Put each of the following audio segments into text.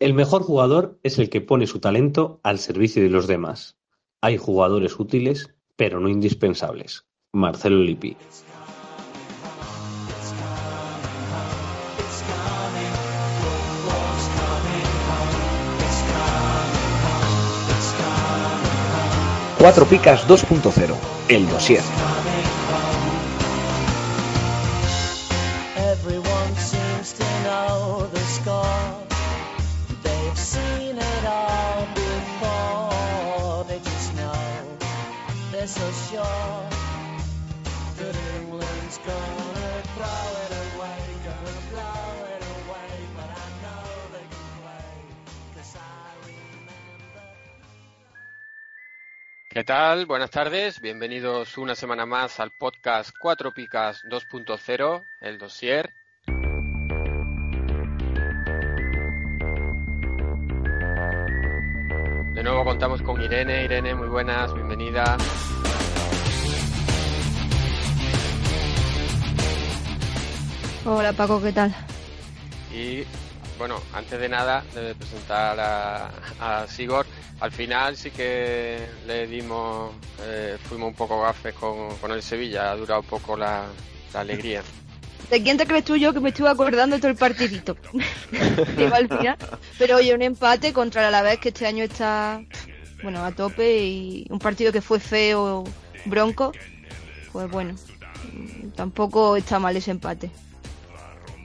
El mejor jugador es el que pone su talento al servicio de los demás. Hay jugadores útiles, pero no indispensables. Marcelo Lippi. Cuatro Picas 2.0, el dossier. ¿Qué tal? Buenas tardes, bienvenidos una semana más al podcast Cuatro Picas 2.0, el dossier. De nuevo contamos con Irene. Irene, muy buenas, bienvenida. Hola Paco, ¿qué tal? Y bueno, antes de nada, de presentar a, a Sigor, al final sí que le dimos, eh, fuimos un poco gafes con, con el Sevilla, ha durado un poco la, la alegría. ¿De quién te crees tú yo que me estuve acordando de todo el partidito? Digo al final. Pero oye, un empate contra el Alavés que este año está, bueno, a tope y un partido que fue feo, bronco, pues bueno, tampoco está mal ese empate.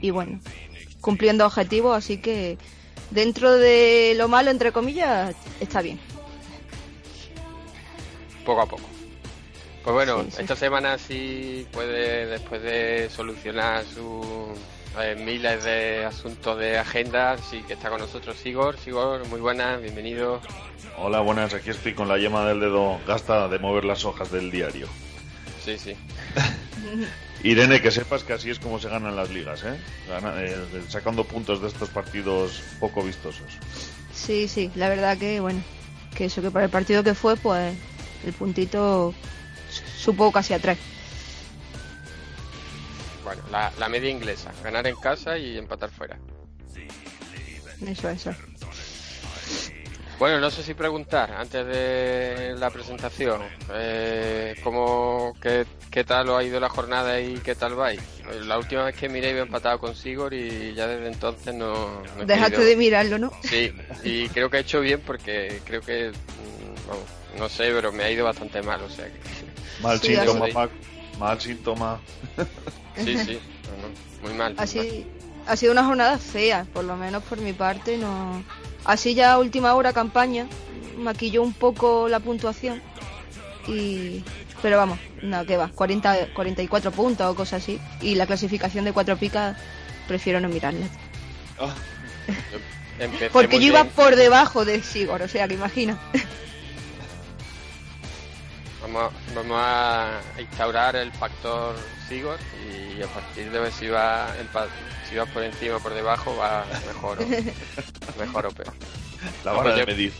Y bueno, cumpliendo objetivos, así que dentro de lo malo, entre comillas, está bien. poco a poco. Pues bueno, Sí, sí. esta semana sí puede, después de solucionar sus eh, miles de asuntos de agenda, sí que está con nosotros Sigor. Sigor, muy buenas, bienvenido. Hola, buenas, aquí estoy con la yema del dedo gasta de mover las hojas del diario. Sí, sí. Irene, que sepas que así es como se ganan las ligas, ¿eh? Gana- eh, sacando puntos de estos partidos poco vistosos. Sí, sí, la verdad que bueno, que eso que para el partido que fue, pues el puntito supo casi a tres. Bueno, la, la media inglesa, ganar en casa y empatar fuera. Eso, eso. Bueno, no sé si preguntar antes de la presentación, eh, ¿cómo, qué, qué tal os ha ido la jornada y qué tal vais? La última vez que miré había empatado con Sigor y ya desde entonces no... no he Dejaste de mirarlo, ¿no? Sí, y creo que ha hecho bien porque creo que, vamos, no sé, pero me ha ido bastante mal, o sea que... Mal Sí, síntoma, así. Pac, mal síntoma. Sí, sí, no, no, muy mal. muy mal. Así, ha sido una jornada fea, por lo menos por mi parte, no. Así ya a última hora campaña, maquilló un poco la puntuación y pero vamos, no, que va, 40, 44 puntos o cosas así y la clasificación de cuatro picas prefiero no mirarla. Empecé Porque yo iba por debajo de Sigor, o sea que imagina. Vamos, vamos a instaurar el factor Sigor y a partir de ver si va empa- si va por encima o por debajo va mejor o, mejor o peor. La vara pues de medir.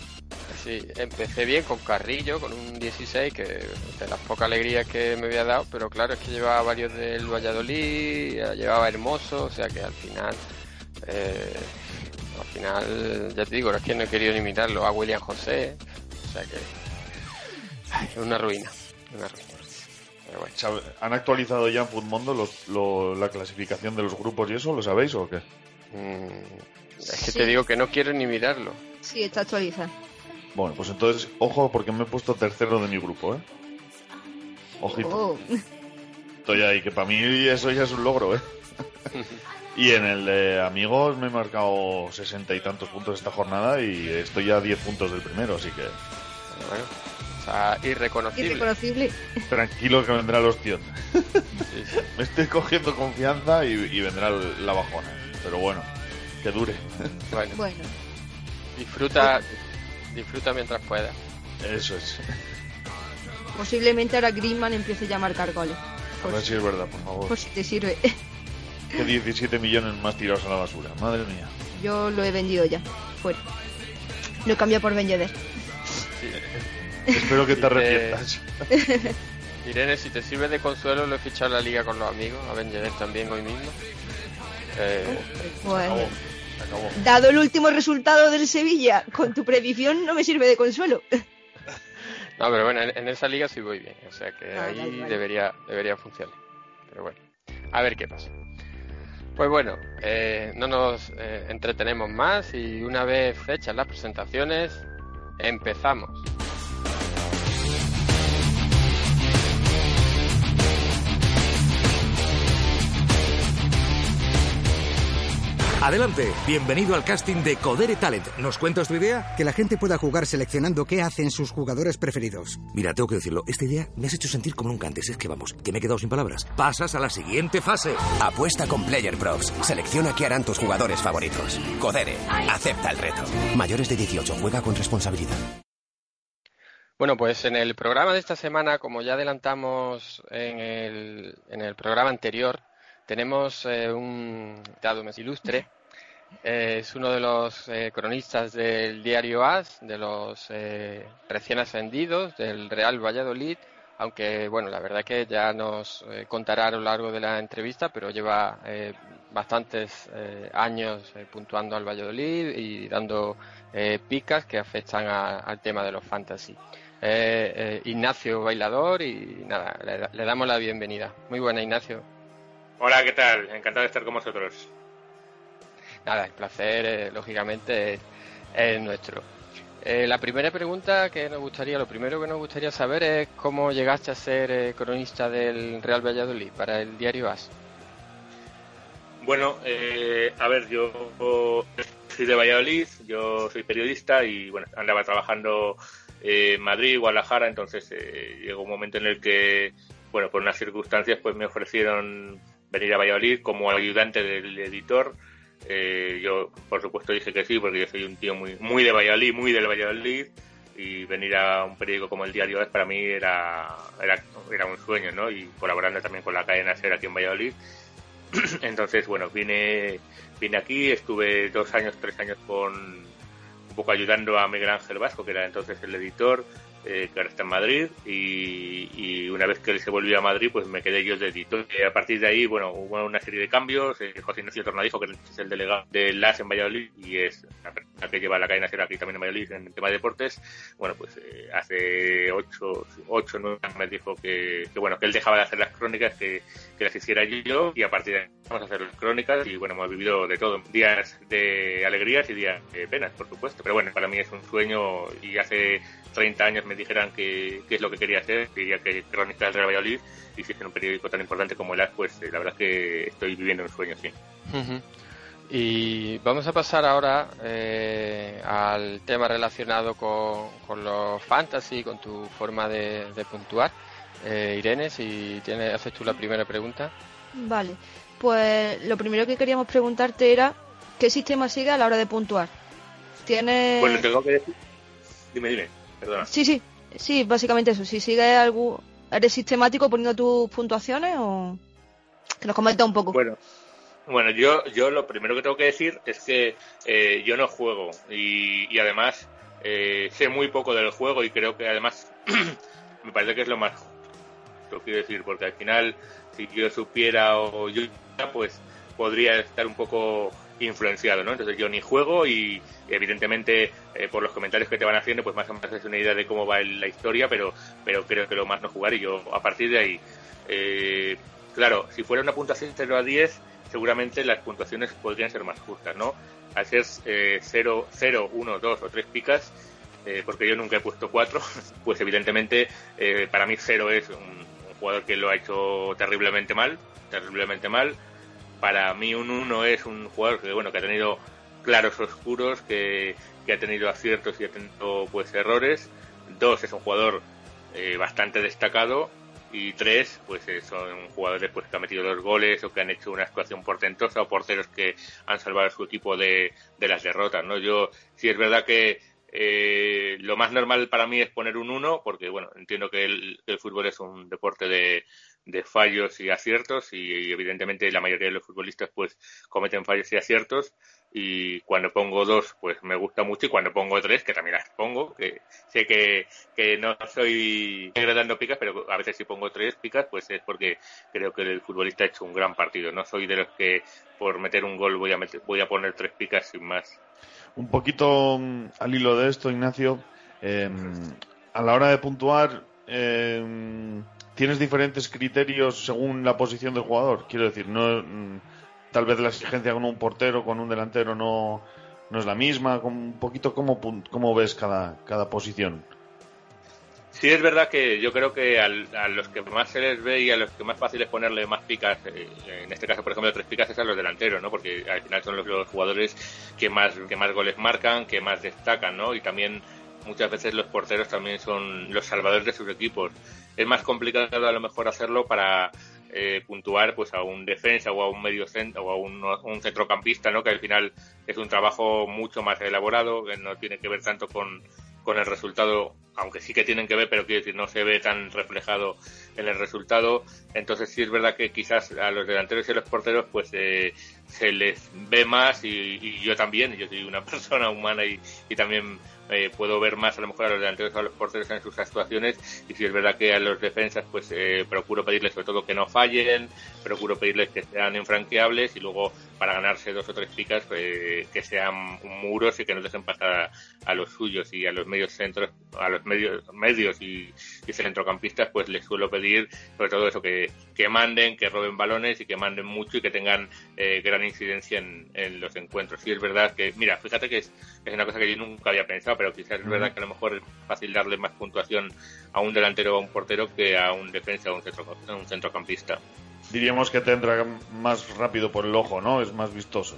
Sí, empecé bien con Carrillo, con un 16, que de las pocas alegrías que me había dado, pero claro, es que llevaba varios del Valladolid, llevaba Hermoso, o sea que al final, eh, al final, ya te digo, es que no he querido ni mirarlo, a William José, o sea que, es una ruina, una ruina. Pero bueno. ¿Sabe- ¿Han actualizado ya en Futmundo los- lo- la clasificación de los grupos y eso? ¿Lo sabéis o qué? Mm, es que Sí. te digo que no quiero ni mirarlo. Sí, está actualizada. Bueno, pues entonces, ojo, porque me he puesto tercero de mi grupo, ¿eh? Ojito. Oh, Estoy ahí, que para mí eso ya es un logro, ¿eh? y en el de amigos me he marcado sesenta y tantos puntos esta jornada y estoy a 10 puntos del primero, así que bueno, sea, irreconocible. irreconocible. tranquilo que vendrá el ostión. Sí, sí. Me estoy cogiendo confianza y, y vendrá la bajona. Pero bueno, que dure. Bueno, Bueno, disfruta, disfruta mientras puedas. Eso es. posiblemente ahora Griezmann empiece ya a marcar goles. A Por, ver si es verdad, por favor. por si te sirve. Que 17 millones más tirados a la basura. Madre mía. Yo lo he vendido ya. Fuera. Lo he cambiado por Ben Yedder. Espero que te arrepientas. Irene, si te sirve de consuelo, lo he fichado en la liga con los amigos, a Ben Yedder también hoy mismo. Eh, Acabó. Acabó. dado el último resultado del Sevilla, con tu predicción no me sirve de consuelo. no, pero bueno, en, en esa liga sí voy bien, o sea que Ah, ahí vale, vale. debería debería funcionar. Pero bueno, a ver qué pasa. Pues bueno, eh, no nos eh, entretenemos más y una vez hechas las presentaciones, empezamos. Adelante, bienvenido al casting de Codere Talent. ¿Nos cuentas tu idea? Que la gente pueda jugar seleccionando qué hacen sus jugadores preferidos. Mira, tengo que decirlo, esta idea me has hecho sentir como nunca antes. Es que vamos, que me he quedado sin palabras. Pasas a la siguiente fase. Apuesta con Player Props. Selecciona qué harán tus jugadores favoritos. Codere. Acepta el reto. Mayores de 18. Juega con responsabilidad. Bueno, pues en el programa de esta semana, como ya adelantamos en el, en el programa anterior, tenemos eh, un dado mes ilustre. Eh, es uno de los eh, cronistas del diario AS, de los eh, recién ascendidos del Real Valladolid, aunque bueno, la verdad que ya nos eh, contará a lo largo de la entrevista, pero lleva eh, bastantes años puntuando al Valladolid y dando picas que afectan a- al tema de los fantasy. Ignacio Bailador y nada, le damos la bienvenida. Muy buena Ignacio. Hola, ¿qué tal? Encantado de estar con vosotros. Nada, el placer, eh, lógicamente, es, es nuestro. Eh, la primera pregunta que nos gustaría, lo primero que nos gustaría saber es cómo llegaste a ser eh, cronista del Real Valladolid para el diario AS. Bueno, eh, a ver, yo soy de Valladolid, yo soy periodista y bueno, andaba trabajando en Madrid, Guadalajara, entonces eh, llegó un momento en el que, bueno, por unas circunstancias pues me ofrecieron venir a Valladolid como ayudante del editor. Eh, yo, por supuesto, dije que sí, porque yo soy un tío muy, muy de Valladolid, muy del Valladolid, y venir a un periódico como el Diario Es para mí era, era, era un sueño, ¿no? Y colaborando también con la cadena SER aquí en Valladolid. Entonces, bueno, vine, vine aquí, estuve dos años, tres años con un poco ayudando a Miguel Ángel Vasco, que era entonces el editor, eh, que ahora está en Madrid, y, y una vez que él se volvió a Madrid, pues me quedé yo de editor. Y a partir de ahí, bueno, hubo una serie de cambios. Eh, José Ignacio Tornadijo, que es el delegado del LAS en Valladolid, y es la persona que lleva la cadena SER aquí también en Valladolid en el tema de deportes, bueno, pues eh, hace ocho, ocho, nueve años me dijo que, que, bueno, que él dejaba de hacer las crónicas, que, que las hiciera yo, y a partir de ahí vamos a hacer las crónicas, y bueno, hemos vivido de todo, días de alegrías y días de penas, por supuesto, pero bueno, para mí es un sueño, y hace 30 años me dijeran que, que es lo que quería hacer, quería que crónica del Real Valladolid, y si es en un periódico tan importante como el AS, pues eh, la verdad es que estoy viviendo un sueño, sí. Y vamos a pasar ahora eh, al tema relacionado con, con los fantasy, con tu forma de, de puntuar. Eh, Irene, si tienes, haces tú la primera pregunta. Vale, pues lo primero que queríamos preguntarte era ¿qué sistema sigue a la hora de puntuar? ¿Tiene... Bueno, tengo que decir... Dime, dime, perdona. Sí, sí, sí, básicamente eso. Si sigue algún... ¿Eres sistemático poniendo tus puntuaciones o...? Que nos comenta un poco. Bueno, bueno yo, yo lo primero que tengo que decir es que eh, yo no juego y, y además eh, sé muy poco del juego y creo que además me parece que es lo más justo, quiero decir, porque al final si yo supiera o yo pues podría estar un poco influenciado, ¿no? Entonces yo ni juego y evidentemente eh, por los comentarios que te van haciendo pues más o menos es una idea de cómo va la historia, pero pero creo que lo más no jugar y yo a partir de ahí eh, claro, si fuera una puntuación 0 a 10 seguramente las puntuaciones podrían ser más justas, ¿no? Al ser eh, 0, 0, 1, 2 o 3 picas eh, porque yo nunca he puesto 4 pues evidentemente eh, para mí 0 es un, un jugador que lo ha hecho terriblemente mal, terriblemente mal para mí un 1 es un jugador que bueno que ha tenido claros oscuros que, que ha tenido aciertos y ha tenido pues errores. 2 es un jugador eh, bastante destacado. Y tres pues eh, son jugadores pues que han metido dos goles o que han hecho una actuación portentosa o porteros que han salvado a su equipo de, de las derrotas no yo sí es verdad que eh, lo más normal para mí es poner un 1 porque bueno entiendo que el, el fútbol es un deporte de, de fallos y aciertos y evidentemente la mayoría de los futbolistas pues cometen fallos y aciertos y cuando pongo dos pues me gusta mucho y cuando pongo tres que también las pongo que sé que, que no soy dando picas pero a veces si pongo tres picas pues es porque creo que el futbolista ha hecho un gran partido. No soy de los que por meter un gol voy a meter, voy a poner tres picas sin más. Un poquito mm, al hilo de esto, Ignacio, eh, a la hora de puntuar, eh, ¿tienes diferentes criterios según la posición del jugador? Quiero decir, no, mm, tal vez la exigencia con un portero, con un delantero no, es la misma. Un poquito cómo, cómo ves cada, cada posición. Sí, es verdad que yo creo que al- a los que más se les ve y a los que más fácil es ponerle más picas, eh, en este caso, por ejemplo, tres picas es a los delanteros, ¿no? Porque al final son los, los jugadores que más, que más goles marcan, que más destacan, ¿no? Y también muchas veces los porteros también son los salvadores de sus equipos. Es más complicado a lo mejor hacerlo para eh, puntuar pues a un defensa o a un medio centro o a un, un centrocampista, ¿no? Que al final es un trabajo mucho más elaborado, que no tiene que ver tanto con, con el resultado, aunque sí que tienen que ver, pero quiero decir, no se ve tan reflejado en el resultado. Entonces sí es verdad que quizás a los delanteros y a los porteros pues eh, se les ve más y, y yo también, yo soy una persona humana y, y también eh, puedo ver más a lo mejor a los delanteros o a los porteros en sus actuaciones y si es verdad que a los defensas pues eh, procuro pedirles sobre todo que no fallen, procuro pedirles que sean infranqueables y luego para ganarse dos o tres picas eh, que sean muros y que no dejen pasar a, a los suyos y a los medios centros, a los medios medios y, y centrocampistas pues les suelo pedir sobre todo eso que, que manden, que roben balones y que manden mucho y que tengan eh, gran incidencia en, en los encuentros. Sí es verdad que, mira, fíjate que es, es una cosa que yo nunca había pensado, pero quizás es verdad que a lo mejor es fácil darle más puntuación a un delantero o a un portero que a un defensa o a un, centro, a un centrocampista. Diríamos que te entra más rápido por el ojo, ¿no? Es más vistoso.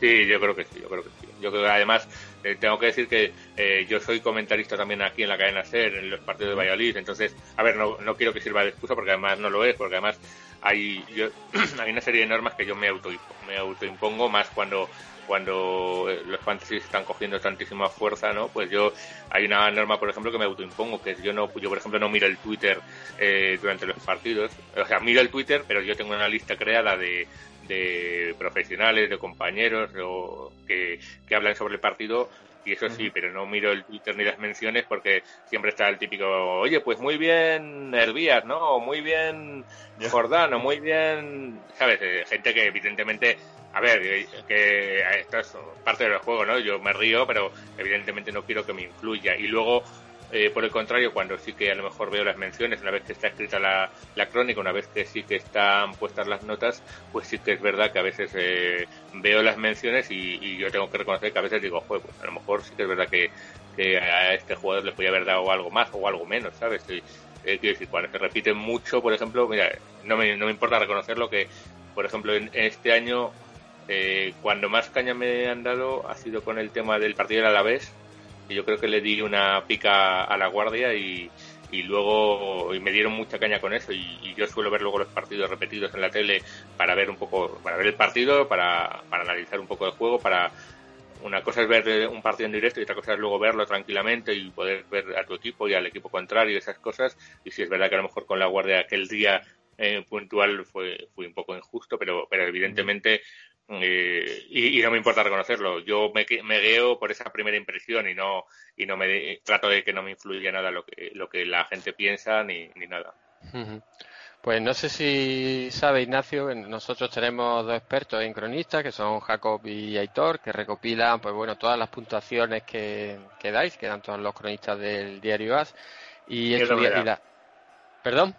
Sí, yo creo que sí, yo creo que sí. Yo creo que además eh, tengo que decir que eh, yo soy comentarista también aquí en la cadena SER, en los partidos de Valladolid, entonces, a ver, no, no quiero que sirva de excusa porque además no lo es, porque además hay, yo, hay una serie de normas que yo me, auto, me autoimpongo más cuando cuando eh, los fantasies están cogiendo tantísima fuerza, ¿no? Pues yo hay una norma, por ejemplo, que me autoimpongo, que yo no, yo por ejemplo no miro el Twitter eh, durante los partidos, o sea, miro el Twitter, pero yo tengo una lista creada de, de profesionales, de compañeros o que, que hablan sobre el partido y eso sí, pero no miro el Twitter ni las menciones porque siempre está el típico, oye, pues muy bien Herbías, ¿no? O muy bien Jordano, muy bien, ¿sabes? Eh, gente que evidentemente, a ver, eh, que esto es parte del juego, ¿no? Yo me río, pero evidentemente no quiero que me influya. Y luego, eh, por el contrario, cuando sí que a lo mejor veo las menciones, una vez que está escrita la, la crónica, una vez que sí que están puestas las notas, pues sí que es verdad que a veces eh, veo las menciones y, yo tengo que reconocer que a veces digo, joder, pues a lo mejor sí que es verdad que, que a este jugador le podía haber dado algo más o algo menos, ¿sabes? Y, eh, quiero decir, cuando se repiten mucho, por ejemplo, mira, no me, no me importa reconocerlo que, por ejemplo, en este año, eh, cuando más caña me han dado ha sido con el tema del partido del Alavés, yo creo que le di una pica a la guardia y, y luego y me dieron mucha caña con eso. Y, y, yo suelo ver luego los partidos repetidos en la tele para ver un poco para ver el partido para, para analizar un poco el juego para una cosa es ver un partido en directo y otra cosa es luego verlo tranquilamente y poder ver a tu equipo y al equipo contrario esas cosas. Y si es verdad que a lo mejor con la guardia aquel día eh, puntual fue fue un poco injusto pero pero evidentemente eh, y, y, no me importa reconocerlo. Yo me, me gueo por esa primera impresión y no y no me trato de que no me influya nada lo que lo que la gente piensa ni, ni nada. Pues no sé si sabe Ignacio, nosotros tenemos dos expertos en cronistas que son Jacob y Aitor, que recopilan pues bueno todas las puntuaciones que, que dais, que dan todos los cronistas del diario AS. Y, estudia, y la... ¿Perdón?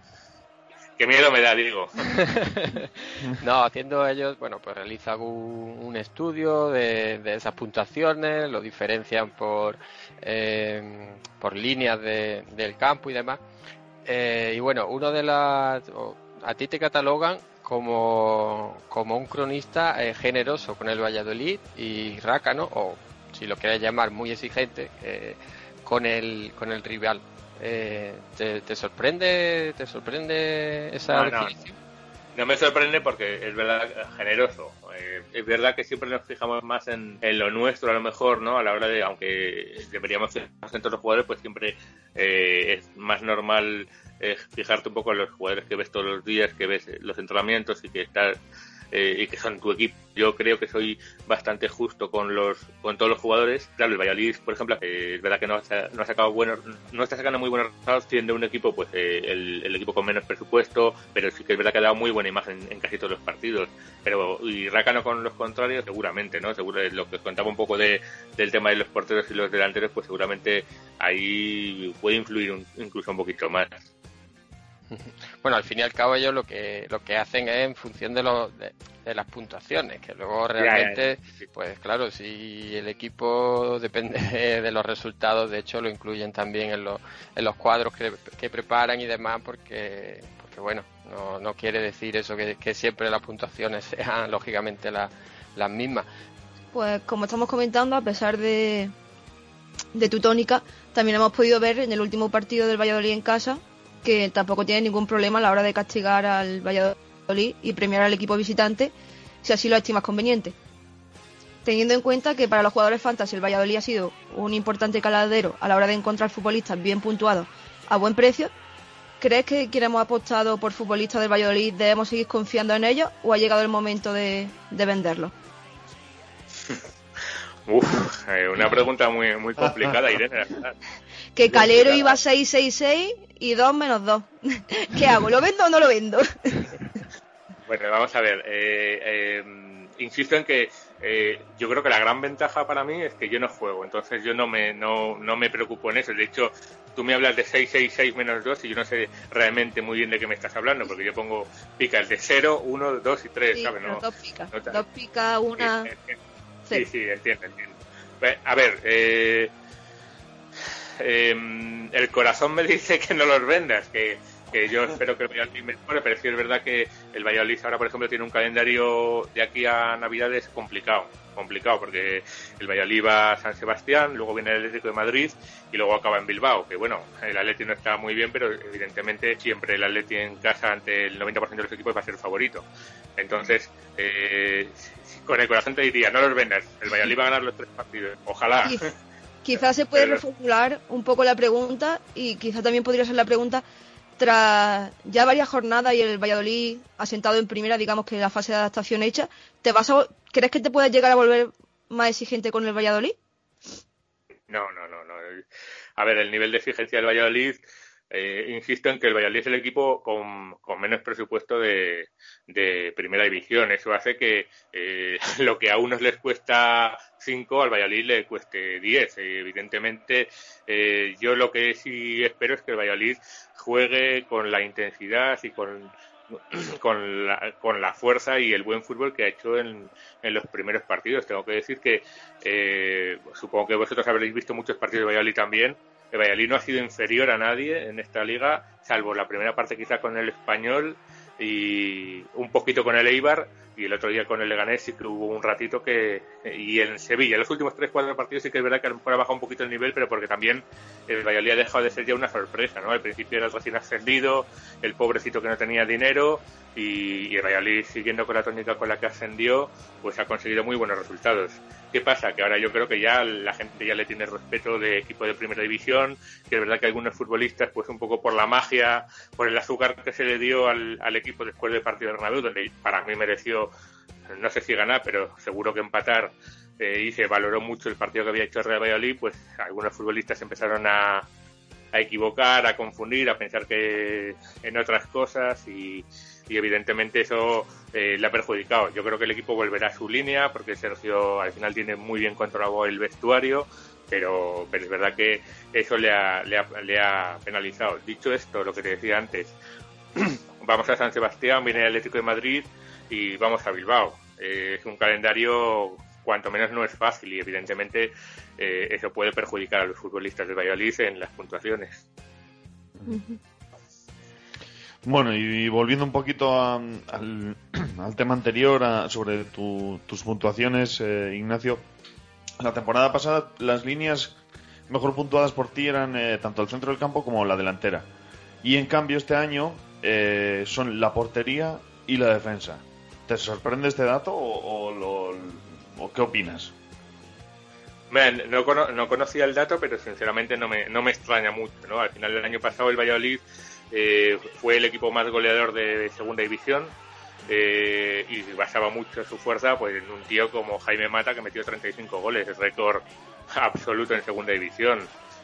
Qué miedo me da, digo. no, haciendo ellos, bueno, pues realizan un, estudio de, esas puntuaciones, lo diferencian por, eh, por líneas de, del campo y demás. Eh, y bueno, uno de las. A ti te catalogan como, como un cronista eh, generoso con el Valladolid y rácano, o si lo quieres llamar, muy exigente eh, con, el, con el rival. Eh, ¿te, te sorprende te sorprende esa No, no. definición? No me sorprende porque es verdad generoso. Eh, es verdad que siempre nos fijamos más en, en lo nuestro, a lo mejor, ¿no? A la hora de, aunque deberíamos fijarnos en todos los jugadores, pues siempre eh, es más normal eh, fijarte un poco en los jugadores que ves todos los días, que ves los entrenamientos y que estás eh, y que son tu equipo. Yo creo que soy bastante justo con los con todos los jugadores. Claro, el Valladolid, por ejemplo, eh, es verdad que no ha, no ha sacado buenos, no está sacando muy buenos resultados, siendo un equipo, pues eh, el, el equipo con menos presupuesto, pero sí que es verdad que ha dado muy buena imagen en casi todos los partidos. Pero y Rácano con los contrarios, seguramente, ¿no? Seguro lo que os contaba un poco de, del tema de los porteros y los delanteros, pues seguramente ahí puede influir un- incluso un poquito más. Bueno, al fin y al cabo ellos lo que lo que hacen es en función de, los de, de las puntuaciones, que luego ya, realmente, pues claro, si el equipo depende de los resultados, de hecho lo incluyen también en los, en los cuadros que, que preparan y demás, porque, porque bueno, no, no quiere decir eso que, que siempre las puntuaciones sean lógicamente la- las mismas. Pues como estamos comentando, a pesar de, de tu tónica, también hemos podido ver en el último partido del Valladolid en casa que tampoco tiene ningún problema a la hora de castigar al Valladolid y premiar al equipo visitante si así lo estimas conveniente. Teniendo en cuenta que para los jugadores fantasy el Valladolid ha sido un importante caladero a la hora de encontrar futbolistas bien puntuados a buen precio, ¿crees que quien hemos apostado por futbolistas del Valladolid debemos seguir confiando en ellos o ha llegado el momento de, de venderlos? Eh, una pregunta muy muy complicada, Irene. Que Calero iba 666 y 2 menos 2. ¿Qué hago? ¿Lo vendo o no lo vendo? Bueno, vamos a ver. eh, eh, insisto en que eh, yo creo que la gran ventaja para mí es que yo no juego, entonces yo no me no, no me preocupo en eso. De hecho, tú me hablas de 666 menos 2 y yo no sé realmente muy bien de qué me estás hablando, porque yo pongo picas de 0, 1, 2 y 3, Sí, ¿sabes? No, dos picas. no Dos picas, una. Sí. Sí, entiendo, entiendo. A ver, eh, em, el corazón me dice que no los vendas, que, que yo espero que el Valladolid mejore, pero sí es verdad que el Valladolid ahora, por ejemplo, tiene un calendario de aquí a Navidades complicado, complicado, porque el Valladolid va a San Sebastián, luego viene el Atlético de Madrid y luego acaba en Bilbao, que bueno, el Atleti no está muy bien, pero evidentemente siempre el Atleti en casa ante el 90% de los equipos va a ser el favorito. Entonces, eh, con el corazón te diría, no los vendas, el Valladolid va a ganar los tres partidos, ojalá. Quizás se puede reformular un poco la pregunta y quizás también podría ser la pregunta tras ya varias jornadas y el Valladolid asentado en primera, digamos que la fase de adaptación hecha, ¿te vas a, ¿crees que te puedes llegar a volver más exigente con el Valladolid? No, no, no, no. A ver, el nivel de exigencia del Valladolid, eh, insisto en que el Valladolid es el equipo con, con menos presupuesto de, de primera división. Eso hace que eh, lo que a unos les cuesta 5, al Valladolid le cueste 10. Eh, evidentemente, eh, yo lo que sí espero es que el Valladolid juegue con la intensidad y con con la, con la fuerza y el buen fútbol que ha hecho en, en los primeros partidos. Tengo que decir que eh, supongo que vosotros habréis visto muchos partidos de Valladolid también. El Valladolid no ha sido inferior a nadie en esta liga, salvo la primera parte quizá con el español y un poquito con el Eibar y el otro día con el Leganés sí que hubo un ratito que y en Sevilla los últimos tres cuatro partidos sí que es verdad que a lo mejor ha bajado un poquito el nivel pero porque también el Valladolid ha dejado de ser ya una sorpresa no al principio era el recién ascendido el pobrecito que no tenía dinero y, y el Valladolid siguiendo con la tónica con la que ascendió pues ha conseguido muy buenos resultados ¿Qué pasa? Que ahora yo creo que ya la gente ya le tiene respeto de equipo de primera división, que es verdad que algunos futbolistas, pues un poco por la magia, por el azúcar que se le dio al, al equipo después del partido de Bernabéu, donde para mí mereció, no sé si ganar, pero seguro que empatar, eh, y se valoró mucho el partido que había hecho el Real Valladolid, pues algunos futbolistas empezaron a, a equivocar, a confundir, a pensar que en otras cosas y, evidentemente eso eh, le ha perjudicado. Yo creo que el equipo volverá a su línea porque Sergio al final tiene muy bien controlado el vestuario, pero, pero es verdad que eso le ha, le, ha, le ha penalizado. Dicho esto, lo que te decía antes, vamos a San Sebastián, viene el Atlético de Madrid y vamos a Bilbao. Eh, es un calendario cuanto menos no es fácil y evidentemente eh, eso puede perjudicar a los futbolistas de Valladolid en las puntuaciones. Bueno, y volviendo un poquito a- al, al tema anterior, a- sobre tu- tus puntuaciones, eh, Ignacio, la temporada pasada las líneas mejor puntuadas por ti eran eh, tanto el centro del campo como la delantera. Y en cambio este año eh, son la portería y la defensa. ¿Te sorprende este dato o, o o qué opinas? No, no conocía el dato, pero sinceramente no me, no me extraña mucho. ¿no? Al final del año pasado el Valladolid eh, fue el equipo más goleador de segunda división eh, y basaba mucho su fuerza pues, en un tío como Jaime Mata que metió 35 goles, récord absoluto en segunda división.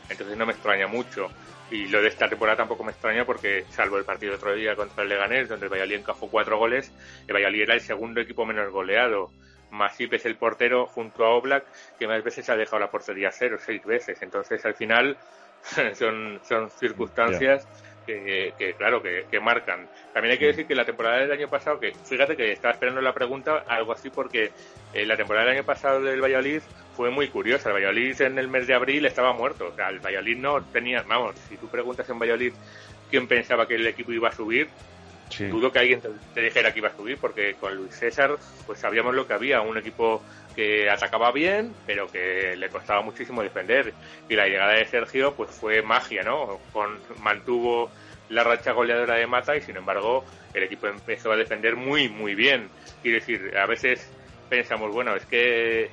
Entonces no me extraña mucho. Y lo de esta temporada tampoco me extraña porque, salvo el partido de otro día contra el Leganés, donde el Valladolid encajó cuatro goles, el Valladolid era el segundo equipo menos goleado. Masip es el portero junto a Oblak, que más veces ha dejado la portería cero, seis veces. Entonces, al final, son, son circunstancias que, que, claro, que, que marcan. También hay que decir que la temporada del año pasado, que fíjate que estaba esperando la pregunta, algo así, porque eh, la temporada del año pasado del Valladolid fue muy curiosa. El Valladolid en el mes de abril estaba muerto. O sea, el Valladolid no tenía, vamos, si tú preguntas en Valladolid quién pensaba que el equipo iba a subir, dudo que alguien te, dijera que iba a subir, porque con Luis César, pues sabíamos lo que había, un equipo que atacaba bien, pero que le costaba muchísimo defender. Y la llegada de Sergio, pues fue magia, ¿no? Con, mantuvo la racha goleadora de Mata y sin embargo el equipo empezó a defender muy, muy bien. Quiero decir, a veces pensamos, bueno, es que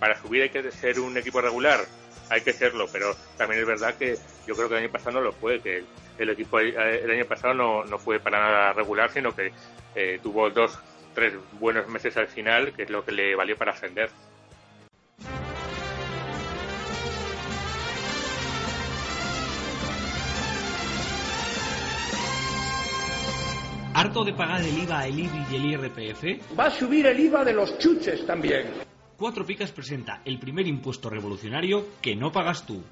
para subir hay que ser un equipo regular, hay que serlo, pero también es verdad que yo creo que el año pasado no lo fue, que el equipo eh, el año pasado no, no fue para nada regular, sino que eh, tuvo dos, tres buenos meses al final, que es lo que le valió para ascender. ¿Harto de pagar el IVA, el IBI y el IRPF? Va a subir el IVA de los chuches también. Cuatro Picas presenta el primer impuesto revolucionario que no pagas tú.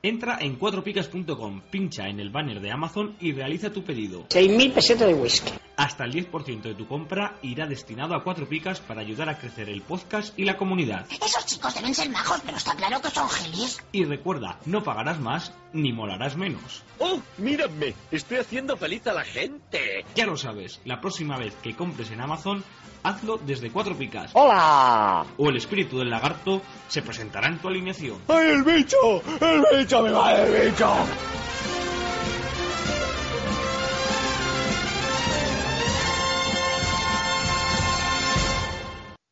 Entra en cuatropicas.com, pincha en el banner de Amazon y realiza tu pedido. 6.000 pesetas de whisky. Hasta el 10% de tu compra irá destinado a Cuatro Picas para ayudar a crecer el podcast y la comunidad. Esos chicos deben ser majos, pero está claro que son gelis. Y recuerda, no pagarás más ni molarás menos. ¡Oh, mírame! Estoy haciendo feliz a la gente. Ya lo sabes, la próxima vez que compres en Amazon, hazlo desde Cuatro Picas. ¡Hola! O el espíritu del lagarto se presentará en tu alineación. ¡Ay, el bicho! ¡El bicho! ¡Me va el bicho!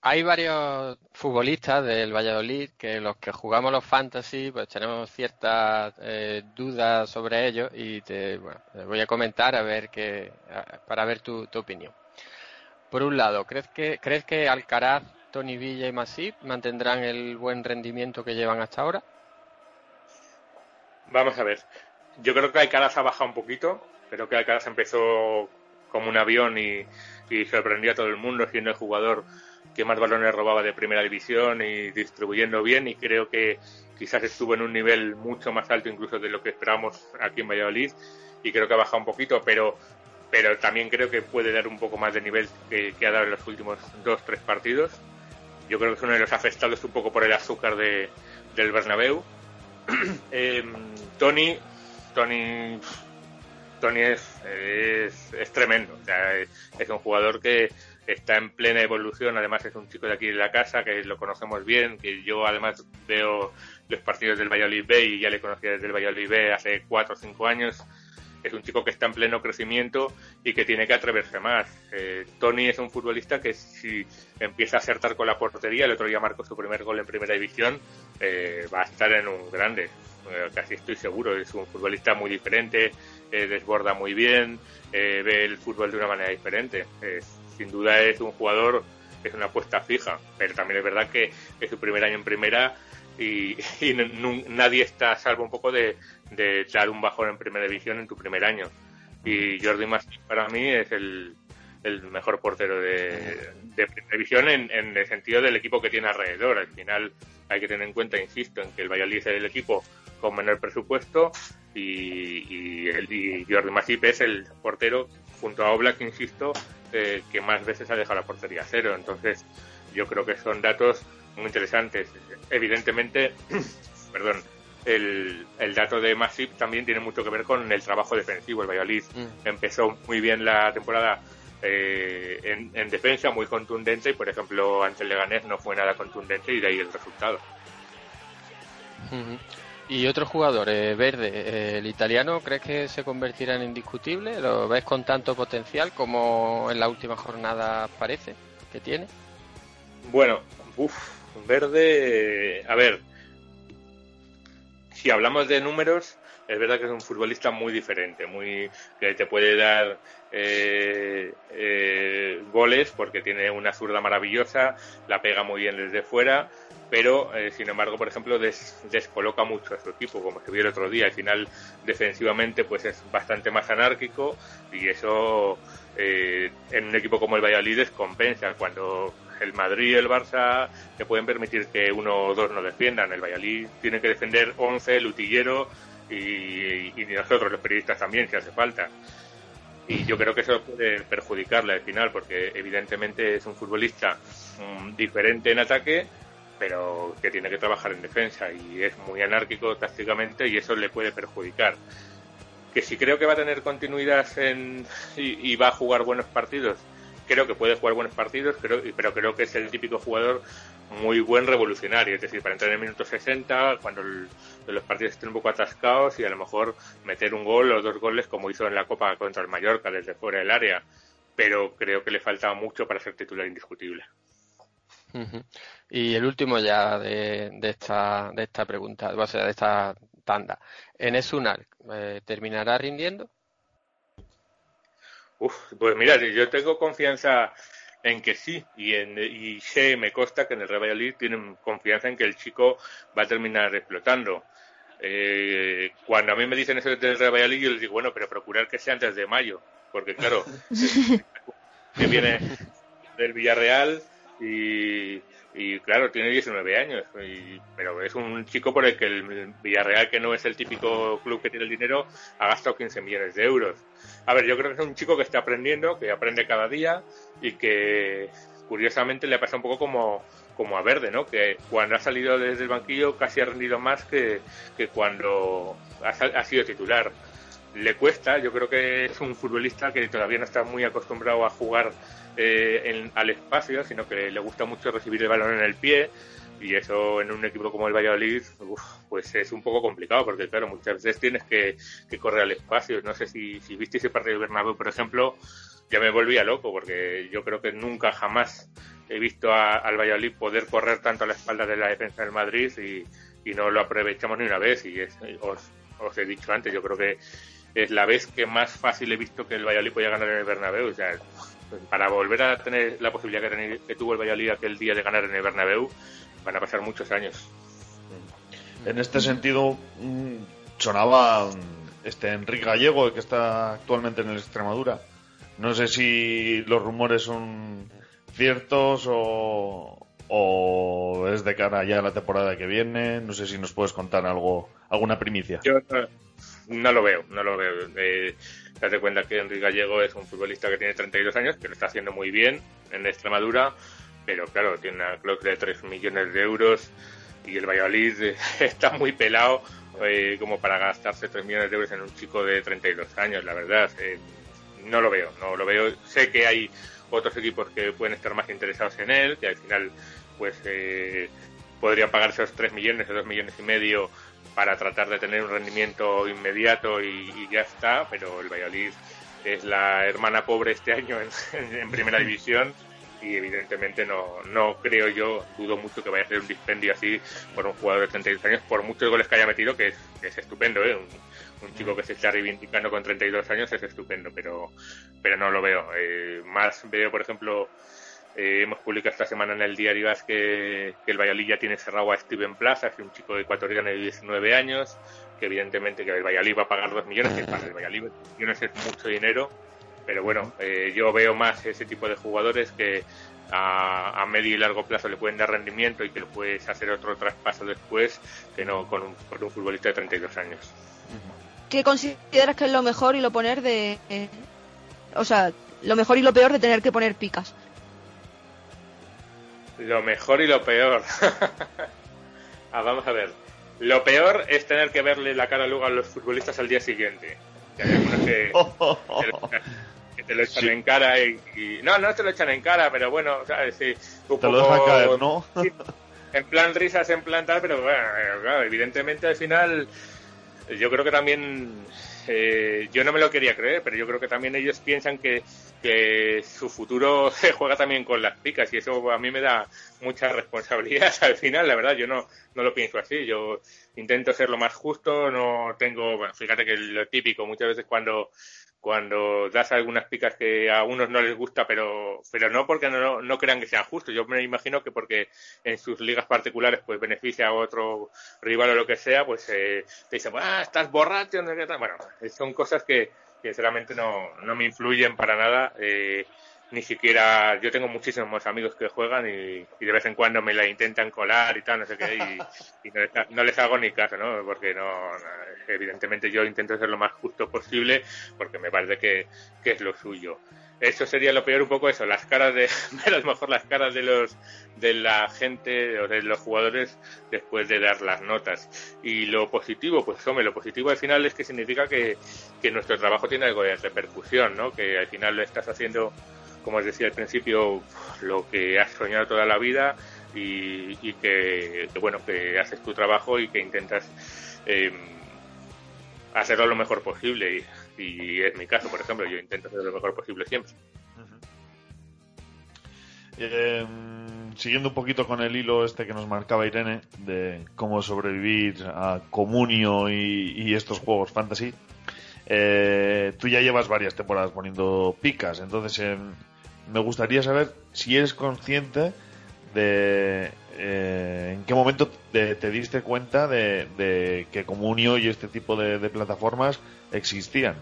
Hay varios futbolistas del Valladolid que los que jugamos los fantasy pues tenemos ciertas eh, dudas sobre ellos y te, bueno, te voy a comentar a ver que, para ver tu, tu opinión. Por un lado, ¿crees que, ¿crees que Alcaraz, Tony Villa y Masip mantendrán el buen rendimiento que llevan hasta ahora? Vamos a ver. Yo creo que Alcaraz ha bajado un poquito. Creo que Alcaraz empezó como un avión y, y sorprendió a todo el mundo siendo el jugador que más balones robaba de primera división y distribuyendo bien y creo que quizás estuvo en un nivel mucho más alto incluso de lo que esperábamos aquí en Valladolid y creo que ha bajado un poquito pero pero también creo que puede dar un poco más de nivel que, ha dado en los últimos dos tres partidos. Yo creo que es uno de los afectados un poco por el azúcar de, del Bernabéu. Eh, Tony Tony Tony es, es, es tremendo. O sea, es, es un jugador que está en plena evolución. Además, es un chico de aquí de la casa que lo conocemos bien. Que yo, además, veo los partidos del Valladolid B y ya le conocía desde el Valladolid B hace cuatro o cinco años. Es un chico que está en pleno crecimiento y que tiene que atreverse más. Eh, Tony es un futbolista que, si empieza a acertar con la portería, el otro día marcó su primer gol en primera división, eh, va a estar en un grande. Eh, casi estoy seguro. Es un futbolista muy diferente, eh, desborda muy bien, eh, ve el fútbol de una manera diferente. Eh, sin duda es un jugador, es una apuesta fija, pero también es verdad que es su primer año en primera y, y nadie está a salvo un poco de, de dar un bajón en primera división en tu primer año. Y Jordi Masip para mí es el, el mejor portero de, de división en, en el sentido del equipo que tiene alrededor. Al final hay que tener en cuenta, insisto, en que el Valladolid es el equipo con menor presupuesto y, y, el, y Jordi Masip es el portero junto a Oblak, insisto, eh, que más veces ha dejado la portería a cero. Entonces, yo creo que son datos muy interesantes. Evidentemente, perdón, el, el dato de Masip también tiene mucho que ver con el trabajo defensivo. El Valladolid empezó muy bien la temporada eh, en, en defensa, muy contundente, y por ejemplo, ante el Leganés no fue nada contundente y de ahí el resultado. Y otro jugador, eh, Verde, eh, el italiano, ¿crees que se convertirá en indiscutible? ¿Lo ves con tanto potencial como en la última jornada parece que tiene? Bueno, uff, Verde, a ver, si hablamos de números, es verdad que es un futbolista muy diferente, muy que te puede dar eh, eh, goles porque tiene una zurda maravillosa, la pega muy bien desde fuera, pero eh, sin embargo, por ejemplo, des- descoloca mucho a su equipo, como se vio el otro día. Al final, defensivamente, pues es bastante más anárquico y eso en un equipo como el Valladolid compensa cuando el Madrid y el Barça te pueden permitir que uno o dos no defiendan. El Valladolid tiene que defender 11, el utillero y, y nosotros los periodistas también, si hace falta. Y yo creo que eso puede perjudicarle al final, porque evidentemente es un futbolista mm, diferente en ataque, pero que tiene que trabajar en defensa y es muy anárquico tácticamente y eso le puede perjudicar. Que si creo que va a tener continuidad en, y, y va a jugar buenos partidos, creo que puede jugar buenos partidos, creo, pero creo que es el típico jugador muy buen revolucionario, es decir, para entrar en el minuto 60, cuando el- los partidos estén un poco atascados y a lo mejor meter un gol o dos goles como hizo en la Copa contra el Mallorca desde fuera del área, pero creo que le falta mucho para ser titular indiscutible. Y el último ya de, de esta de esta pregunta, o sea, de esta tanda. En Esunar, eh, ¿terminará rindiendo? Uf, pues mira, yo tengo confianza en que sí, y, en, y sé, me consta que en el Real Valladolid tienen confianza en que el chico va a terminar explotando. Eh, cuando a mí me dicen eso del Real Valladolid, yo les digo, bueno, pero procurar que sea antes de mayo, porque claro, que viene del Villarreal y, y claro, tiene 19 años, y- pero es un chico por el que el Villarreal, que no es el típico club que tiene el dinero, ha gastado 15 millones de euros. A ver, yo creo que es un chico que está aprendiendo, que aprende cada día y que curiosamente le pasa un poco como, como a Verde, ¿no? Que cuando ha salido desde el banquillo casi ha rendido más que, que cuando ha, ha sido titular. Le cuesta, yo creo que es un futbolista que todavía no está muy acostumbrado a jugar eh, al espacio, sino que le gusta mucho recibir el balón en el pie. Y eso en un equipo como el Valladolid uf, pues es un poco complicado porque claro muchas veces tienes que, correr al espacio. No sé si, si viste ese partido de Bernabéu por ejemplo ya me volvía loco porque yo creo que nunca jamás he visto al Valladolid poder correr tanto a la espalda de la defensa del Madrid y, no lo aprovechamos ni una vez. Y es- os he dicho antes yo creo que es la vez que más fácil he visto que el Valladolid podía ganar en el Bernabéu o sea para volver a tener la posibilidad que, que tuvo el Valladolid aquel día de ganar en el Bernabéu van a pasar muchos años En este sentido, mm, sonaba mm, este Enrique Gallego, que está actualmente en el Extremadura. No sé si los rumores son ciertos o, o es de cara ya a la temporada que viene. No sé si nos puedes contar algo, alguna primicia. Yo no, lo veo, no lo veo. Eh, date cuenta que Enrique Gallego es un futbolista que tiene 32 años, que lo está haciendo muy bien en Extremadura, pero claro, tiene una cláusula de 3 millones de euros y el Valladolid eh, está muy pelado eh, como para gastarse 3 millones de euros en un chico de 32 años, la verdad. Eh, no lo veo, no lo veo. Sé que hay otros equipos que pueden estar más interesados en él, que al final pues eh, podrían pagar esos 3 millones o 2 millones y medio para tratar de tener un rendimiento inmediato y, y ya está, pero el Valladolid es la hermana pobre este año en, en primera división y evidentemente no, no creo yo, dudo mucho que vaya a ser un dispendio así por un jugador de 32 años, por muchos goles que haya metido, que es, es estupendo, ¿eh? un, un chico que se está reivindicando con 32 años es estupendo, pero, pero no lo veo. Eh, más veo, por ejemplo, eh, hemos publicado esta semana en el diario As que, el Valladolid ya tiene cerrado a Steven Plaza, que es un chico ecuatoriano de 19 años, que evidentemente que el Valladolid va a pagar 2 millones, que para el Valladolid 2 millones es mucho dinero, pero bueno, eh, yo veo más ese tipo de jugadores que a, a, medio y largo plazo le pueden dar rendimiento y que lo puedes hacer otro traspaso después que no con un, con un futbolista de 32 años. ¿Qué consideras que es lo mejor y lo poner de... Eh, o sea, lo mejor y lo peor de tener que poner picas? Lo mejor y lo peor. ah, vamos a ver. Lo peor es tener que verle la cara luego a los futbolistas al día siguiente. Que hay algunos que, que te lo echan sí. en cara y, y, No, no te lo echan en cara, pero bueno, ¿sabes? Sí, un te poco... lo dejan caer, ¿no? en plan risas, en plan tal, pero bueno, claro, evidentemente al final yo creo que también eh, yo no me lo quería creer, pero yo creo que también ellos piensan que, que su futuro se juega también con las picas y eso a mí me da mucha responsabilidad al final, la verdad, yo no, no lo pienso así, yo intento ser lo más justo, no tengo, bueno, fíjate que lo típico, muchas veces cuando cuando das algunas picas que a unos no les gusta, pero, pero no porque no, no crean que sean justos. Yo me imagino que porque en sus ligas particulares pues beneficia a otro rival o lo que sea, pues eh, te dicen, ah, estás borracho. Bueno, son cosas que, que sinceramente no, no me influyen para nada. Eh, ni siquiera yo tengo muchísimos amigos que juegan y, y de vez en cuando me la intentan colar y tal, no sé qué, y, y no, les, no, les, hago ni caso, ¿no? Porque no, evidentemente yo intento ser lo más justo posible porque me parece que, que es lo suyo. Eso sería lo peor un poco eso, las caras de, a lo mejor las caras de los, de la gente o de los jugadores después de dar las notas. Y lo positivo, pues hombre, lo positivo al final es que significa que, que nuestro trabajo tiene algo de repercusión, ¿no? Que al final lo estás haciendo como os decía al principio, lo que has soñado toda la vida y, que, bueno, que haces tu trabajo y que intentas eh, hacerlo lo mejor posible. Y, es mi caso, por ejemplo, yo intento hacerlo lo mejor posible siempre. Eh, siguiendo un poquito con el hilo este que nos marcaba Irene de cómo sobrevivir a Comunio y, estos juegos fantasy, eh, tú ya llevas varias temporadas poniendo picas, entonces en, me gustaría saber si eres consciente de eh, en qué momento te, te diste cuenta de, de, que Comunio y este tipo de, de, plataformas existían.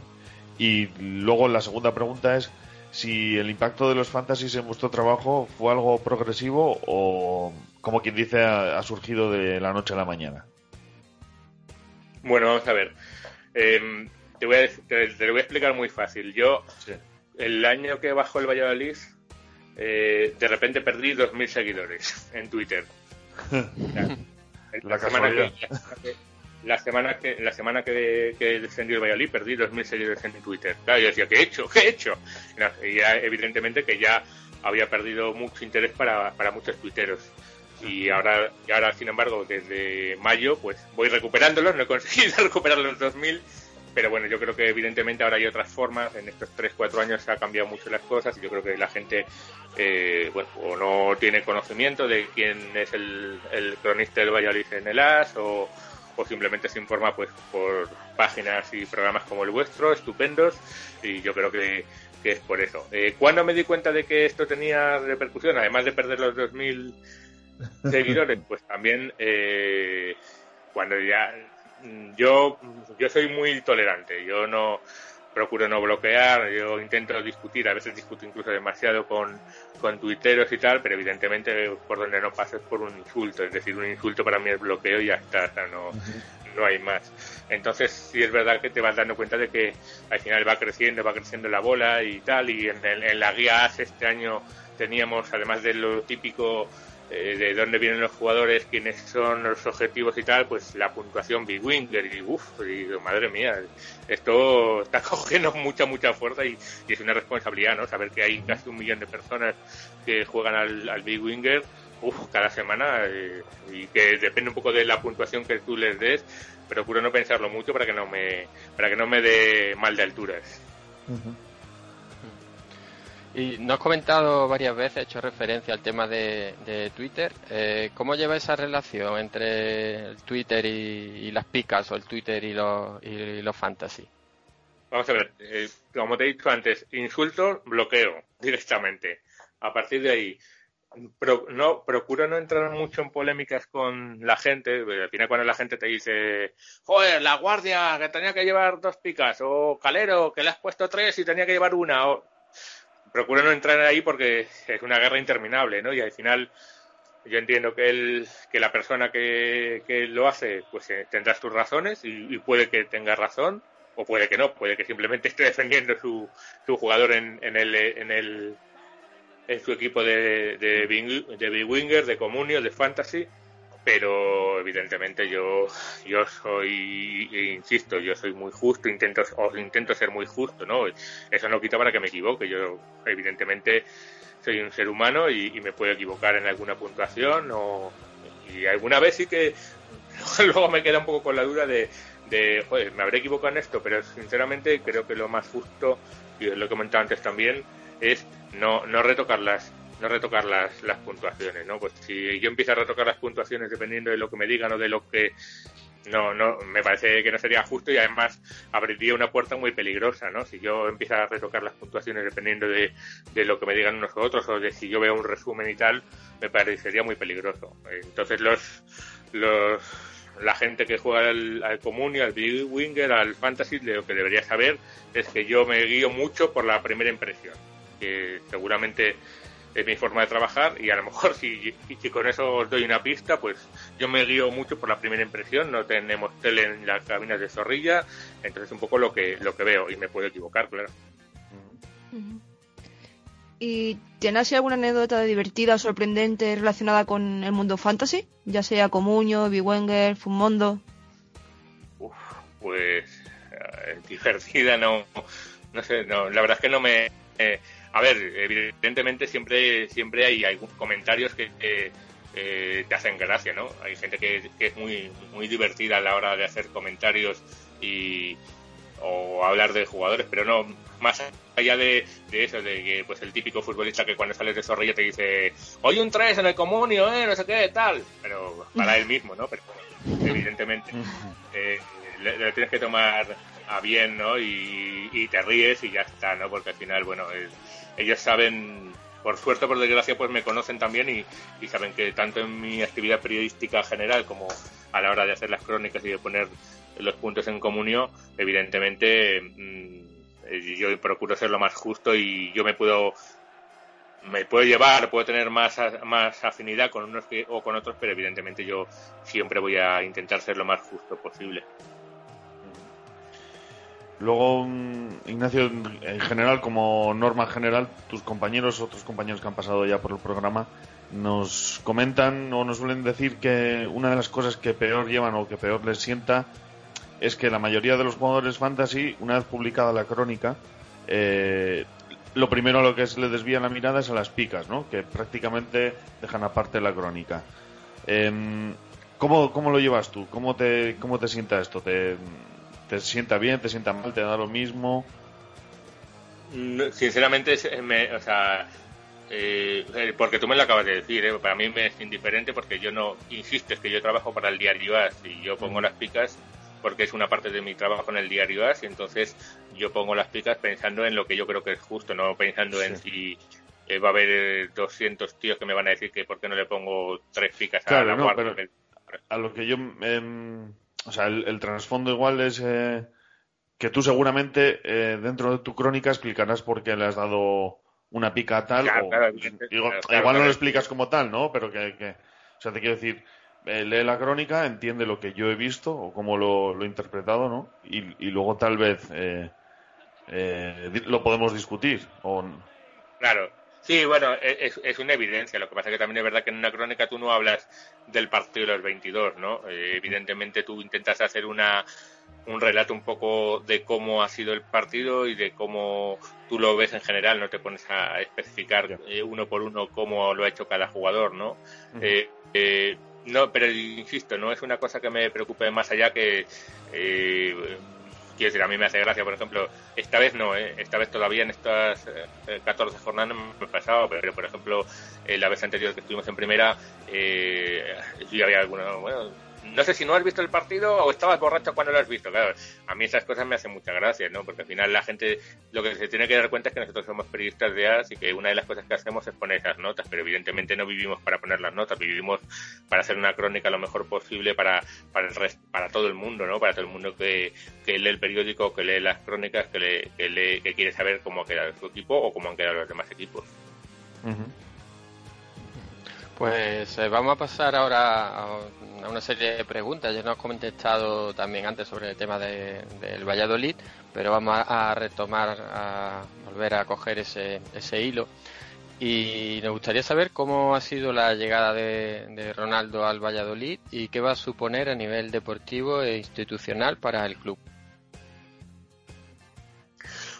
Y luego la segunda pregunta es si el impacto de los fantasies en vuestro trabajo fue algo progresivo o, como quien dice, ha, ha surgido de la noche a la mañana. Bueno, vamos a ver. Eh, te, voy a, te, te, lo voy a explicar muy fácil. Yo sí el año que bajó el Valladolid, eh, de repente perdí 2.000 seguidores en Twitter. la, semana que, la, semana que, la semana que, que descendió el Valladolid perdí 2.000 seguidores en Twitter. Claro, yo decía, ¿qué he hecho? ¿Qué he hecho? Y ya, evidentemente que ya había perdido mucho interés para, para muchos tuiteros. Y ahora, y ahora, sin embargo, desde mayo, pues voy recuperándolos, no he conseguido recuperar los 2.000 pero bueno, yo creo que evidentemente ahora hay otras formas. En estos 3-4 años se ha cambiado mucho las cosas y yo creo que la gente, eh, bueno, o no tiene conocimiento de quién es el, el cronista del Valladolid en el AS o, o, simplemente se informa pues por páginas y programas como el vuestro, estupendos, y yo creo que, que es por eso. Eh, ¿Cuándo me di cuenta de que esto tenía repercusión, además de perder los 2.000 seguidores? Pues también eh, cuando ya yo, yo soy muy tolerante, yo no procuro no bloquear, yo intento discutir, a veces discuto incluso demasiado con, con tuiteros y tal, pero evidentemente por donde no paso es por un insulto, es decir, un insulto para mí es bloqueo y ya está, o sea, no, no hay más. Entonces sí es verdad que te vas dando cuenta de que al final va creciendo, va creciendo la bola y tal, y en, el, en la guía AS este año teníamos, además de lo típico eh, de dónde vienen los jugadores, quiénes son los objetivos y tal, pues la puntuación Big Winger y uff, madre mía, esto está cogiendo mucha, mucha fuerza y, y, es una responsabilidad, ¿no? Saber que hay casi un millón de personas que juegan al, al Big Winger, cada semana eh, y que depende un poco de la puntuación que tú les des, procuro no pensarlo mucho para que no me, para que no me dé mal de alturas. Y nos has comentado varias veces, he hecho referencia al tema de, Twitter. Eh, ¿Cómo lleva esa relación entre el Twitter y, y, las picas o el Twitter y los, y los fantasy? Vamos a ver, eh, como te he dicho antes, insulto, bloqueo directamente. A partir de ahí, pro, no procuro no entrar mucho en polémicas con la gente. Al final, cuando la gente te dice, joder, la guardia que tenía que llevar dos picas, o Calero que le has puesto tres y tenía que llevar una, o procuro no entrar ahí porque es una guerra interminable, ¿no? Y al final yo entiendo que él, que la persona que, que lo hace, pues eh, tendrá sus razones y, puede que tenga razón o puede que no, puede que simplemente esté defendiendo su, su jugador en, en el, en el, en su equipo de, de, de Big Winger, de Comunio, de Fantasy pero evidentemente yo yo soy insisto yo soy muy justo intento o intento ser muy justo no eso no quita para que me equivoque. Yo evidentemente soy un ser humano y, y me puedo equivocar en alguna puntuación o Y alguna vez sí que luego me queda un poco con la duda de, de, joder, me habré equivocado en esto, pero sinceramente creo que lo más justo, y lo he comentado antes también, es no, no retocar las no retocar las, las puntuaciones, ¿no? Pues si yo empiezo a retocar las puntuaciones dependiendo de lo que me digan o de lo que no, no, me parece que no sería justo y además abriría una puerta muy peligrosa, ¿no? Si yo empiezo a retocar las puntuaciones dependiendo de, de lo que me digan unos otros o de si yo veo un resumen y tal, me parecería muy peligroso. Entonces los, los, la gente que juega al, al común y al Big Winger, al Fantasy, lo que debería saber es que yo me guío mucho por la primera impresión, que seguramente es mi forma de trabajar y a lo mejor si, si con eso os doy una pista, pues yo me guío mucho por la primera impresión, no tenemos tele en las cabinas de zorrilla, entonces un poco lo que, lo que veo y me puedo equivocar, claro. ¿Y tienes alguna anécdota divertida o sorprendente relacionada con el mundo fantasy? Ya sea Comuño, Biwenger, Fumondo. Pues eh, divertida no, no sé, no, la verdad es que no me... eh, a ver, evidentemente siempre siempre hay, hay comentarios que, que, eh, te hacen gracia, ¿no? Hay gente que, que es muy muy divertida a la hora de hacer comentarios y o hablar de jugadores, pero no más allá de, de eso, de que pues el típico futbolista que cuando sales de Zorrilla te dice, hoy un 3 en el comunio, eh, no sé qué, tal, pero para él mismo, ¿no? Pero evidentemente eh, le, le tienes que tomar a bien, ¿no? Y, y te ríes y ya está, ¿no? Porque al final, bueno, el- ellos saben, por suerte o por desgracia, pues me conocen también y, saben que tanto en mi actividad periodística general como a la hora de hacer las crónicas y de poner los puntos en comunio, evidentemente mm, yo procuro ser lo más justo y yo me puedo me puedo llevar, puedo tener más, más afinidad con unos que, o con otros, pero evidentemente yo siempre voy a intentar ser lo más justo posible. Luego, mm, Ignacio, en en general, como norma general, tus compañeros, otros compañeros que han pasado ya por el programa, nos comentan o nos suelen decir que una de las cosas que peor llevan o que peor les sienta es que la mayoría de los jugadores fantasy, una vez publicada la crónica, eh, lo primero a lo que se le desvía la mirada es a las picas, ¿no? Que prácticamente dejan aparte la crónica. Em, ¿cómo, ¿Cómo lo llevas tú? ¿Cómo te, cómo te sienta esto? ¿Te, ¿Te sienta bien? ¿Te sienta mal? ¿Te da lo mismo? No, Sinceramente, es- me, o sea, eh, eh, porque tú me lo acabas de decir, ¿eh? para mí me es indiferente porque yo no, insistes que yo trabajo para el diario AS y yo pongo las picas porque es una parte de mi trabajo en el diario AS y entonces yo pongo las picas pensando en lo que yo creo que es justo, no pensando en si eh, va a haber eh, 200 tíos que me van a decir que por qué no le pongo tres picas a Claro, la no, guardia. pero a lo que yo... o sea, el, el trasfondo igual es eh, que tú seguramente eh, dentro de tu crónica explicarás por qué le has dado una pica a tal. Claro, o, claro, evidente, digo, claro, igual no lo explicas como tal, ¿no? Pero que... que- o sea, te quiero decir, eh, lee la crónica, entiende lo que yo he visto o cómo lo, lo he interpretado, ¿no? Y, y luego tal vez eh, eh, lo podemos discutir. O, Claro. Sí, bueno, e- es, es una evidencia. Lo que pasa es que también es verdad que en una crónica tú no hablas del partido de los 22, ¿no? Eh, evidentemente tú intentas hacer una un relato un poco de cómo ha sido el partido y de cómo tú lo ves en general, no te pones a especificar eh, uno por uno cómo lo ha hecho cada jugador, ¿no? Eh, eh, no, pero insisto, no es una cosa que me preocupe más allá que eh, quiero decir, a mí me hace gracia, por ejemplo, esta vez no, ¿eh? esta vez todavía en estas eh, 14 jornadas me he pasado, pero por ejemplo, eh, la vez anterior que estuvimos en primera, eh, sí había alguno, bueno, no sé si no has visto el partido o estabas borracho cuando lo has visto, claro, a mí esas cosas me hacen mucha gracia, ¿no? Porque al final la gente lo que se tiene que dar cuenta es que nosotros somos periodistas de AS y que una de las cosas que hacemos es poner esas notas, pero evidentemente no vivimos para poner las notas, vivimos para hacer una crónica lo mejor posible para, para, el rest- para todo el mundo, ¿no? Para todo el mundo que, que lee el periódico, que lee las crónicas, que, lee, que, lee, que quiere saber cómo ha quedado su equipo o cómo han quedado los demás equipos. Pues eh, vamos a pasar ahora a una serie de preguntas. Ya nos has contestado también antes sobre el tema de- del Valladolid, pero vamos a, a retomar, a volver a coger ese, ese hilo. Y nos gustaría saber cómo ha sido la llegada de, de Ronaldo al Valladolid y qué va a suponer a nivel deportivo e institucional para el club.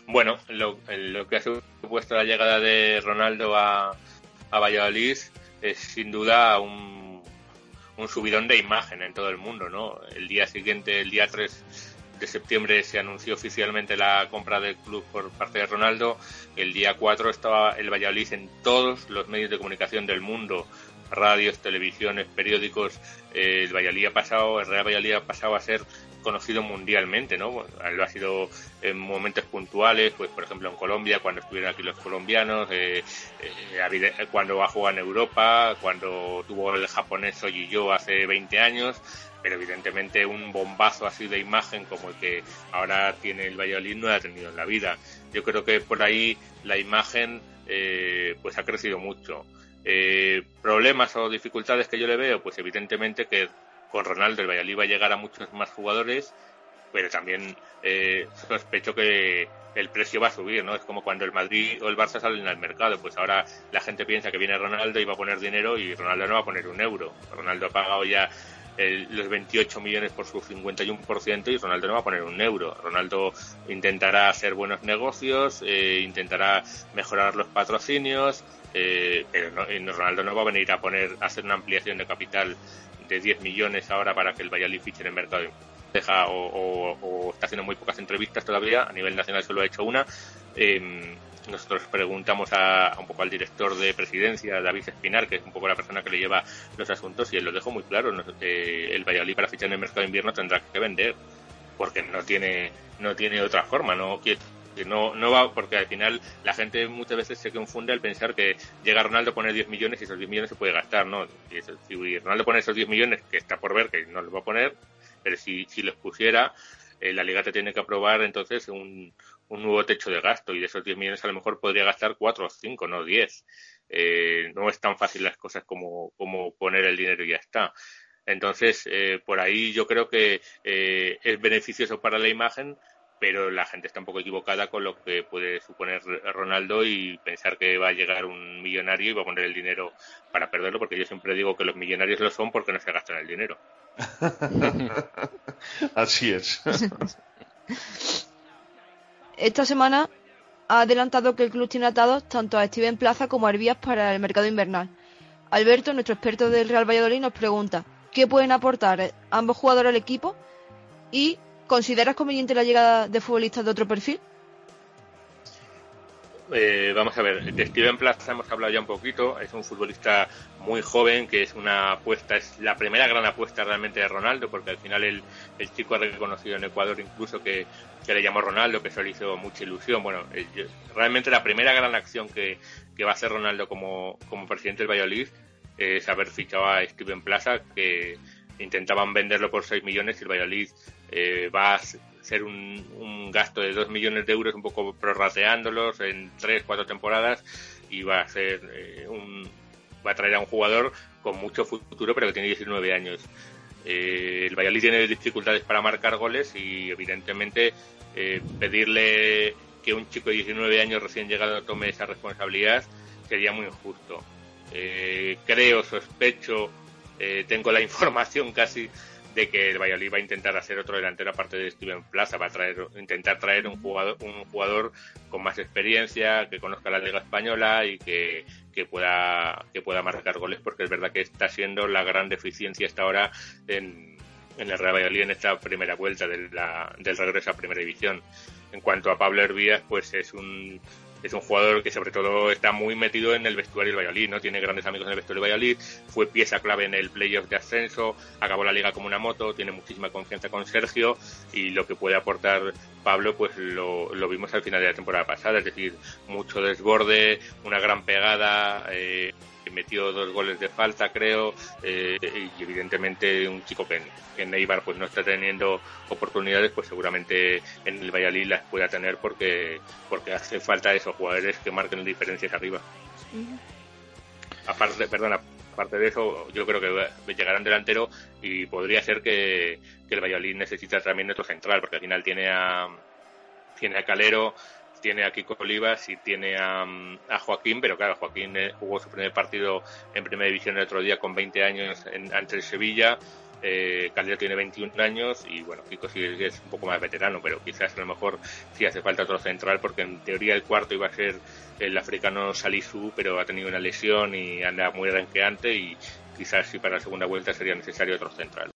Bueno, lo, lo que ha supuesto la llegada de Ronaldo a, a Valladolid es sin duda un, un subidón de imagen en todo el mundo, ¿no? El día siguiente, el día 3 de septiembre se anunció oficialmente la compra del club por parte de Ronaldo. El día 4 estaba el Valladolid en todos los medios de comunicación del mundo, radios, televisiones, periódicos. El Valladolid ha pasado, el Real Valladolid ha pasado a ser conocido mundialmente, ¿no? Lo ha sido en momentos puntuales, pues por ejemplo en Colombia, cuando estuvieron aquí los colombianos, eh, eh, cuando ha jugado en Europa, cuando tuvo el japonés Soji Yo hace 20 años, pero evidentemente un bombazo así de imagen como el que ahora tiene el Valladolid no ha tenido en la vida. Yo creo que por ahí la imagen eh, pues ha crecido mucho. Eh, problemas o dificultades que yo le veo, pues evidentemente que con Ronaldo el Valladolid va a llegar a muchos más jugadores, pero también eh, sospecho que el precio va a subir, ¿no? Es como cuando el Madrid o el Barça salen al mercado, pues ahora la gente piensa que viene Ronaldo y va a poner dinero y Ronaldo no va a poner un euro. Ronaldo ha pagado ya los 28 millones por su 51% y Ronaldo no va a poner un euro. Ronaldo intentará hacer buenos negocios, eh, intentará mejorar los patrocinios, eh, pero no, Ronaldo no va a venir a poner a hacer una ampliación de capital de 10 millones ahora para que el Valladolid fiche en el mercado deja o, está haciendo muy pocas entrevistas todavía a nivel nacional solo ha hecho una eh, nosotros preguntamos a, un poco al director de presidencia, David Espinar, que es un poco la persona que le lleva los asuntos, y él lo dejó muy claro. el Valladolid para fichar en el mercado de invierno tendrá que vender, porque no tiene, no tiene otra forma, no no, no va, porque al final la gente muchas veces se confunde al pensar que llega Ronaldo a poner 10 millones y esos 10 millones se puede gastar, ¿no? si Ronaldo pone esos 10 millones, que está por ver que no los va a poner, pero si, si los pusiera, eh, la liga te tiene que aprobar entonces un, un nuevo techo de gasto y de esos 10 millones a lo mejor podría gastar 4 o 5, no 10. Eh, no es tan fácil las cosas como, como poner el dinero y ya está. Entonces, eh, por ahí yo creo que eh, es beneficioso para la imagen, pero la gente está un poco equivocada con lo que puede suponer Ronaldo y pensar que va a llegar un millonario y va a poner el dinero para perderlo, porque yo siempre digo que los millonarios lo son porque no se gastan el dinero. Así es. esta semana ha adelantado que el club tiene atados tanto a Steven Plaza como a Herbías para el mercado invernal. Alberto, nuestro experto del Real Valladolid, nos pregunta qué pueden aportar ambos jugadores al equipo y ¿consideras conveniente la llegada de futbolistas de otro perfil? Eh, vamos a ver, de Steven Plaza hemos hablado ya un poquito, es un futbolista muy joven, que es una apuesta, es la primera gran apuesta realmente de Ronaldo, porque al final el, el chico ha reconocido en Ecuador incluso que, le llamó Ronaldo, que eso le hizo mucha ilusión. Bueno, eh, realmente la primera gran acción que, va a hacer Ronaldo como, como presidente del Valladolid es haber fichado a Steven Plaza, que intentaban venderlo por 6 millones y el Valladolid eh, va a ser un, gasto de 2 millones de euros, un poco prorrateándolos en 3, 4 temporadas y va a ser eh, un va a traer a un jugador con mucho futuro pero que tiene 19 años. Eh, el Valladolid tiene dificultades para marcar goles y evidentemente eh, pedirle que un chico de 19 años recién llegado tome esa responsabilidad sería muy injusto. creo, sospecho, tengo la información casi de que el Valladolid va a intentar hacer otro delantero aparte de Steven Plaza, va a traer, intentar traer un jugador, un jugador con más experiencia, que conozca la Liga Española y que, que pueda, que pueda marcar goles, porque es verdad que está siendo la gran deficiencia hasta ahora en, en el Real Valladolid en esta primera vuelta del regreso a Primera División. En cuanto a Pablo Hervías, pues es un es un jugador que sobre todo está muy metido en el vestuario del Valladolid, ¿no? Tiene grandes amigos en el vestuario del Valladolid, fue pieza clave en el playoff de ascenso, acabó la liga como una moto, tiene muchísima confianza con Sergio y lo que puede aportar Pablo pues lo, vimos al final de la temporada pasada, es decir, mucho desborde, una gran pegada, eh, metió dos goles de falta, creo, eh, y evidentemente un chico que, en Neibar pues no está teniendo oportunidades, pues seguramente en el Valladolid las pueda tener porque porque hace falta esos jugadores que marquen diferencias arriba. Aparte, perdona, aparte de eso, yo creo que llegará un delantero y podría ser que, que el Valladolid necesita también otro central, porque al final tiene a tiene a Calero, tiene a Kiko Olivas y tiene a, Joaquín, pero claro, Joaquín eh, jugó su primer partido en primera división el otro día con 20 años en, ante el Sevilla. Eh, tiene 21 años y bueno, Kiko sí es un poco más veterano, pero quizás a lo mejor sí hace falta otro central porque en teoría el cuarto iba a ser el africano Salisu, pero ha tenido una lesión y anda muy renqueante y, quizás si para la segunda vuelta sería necesario otro central.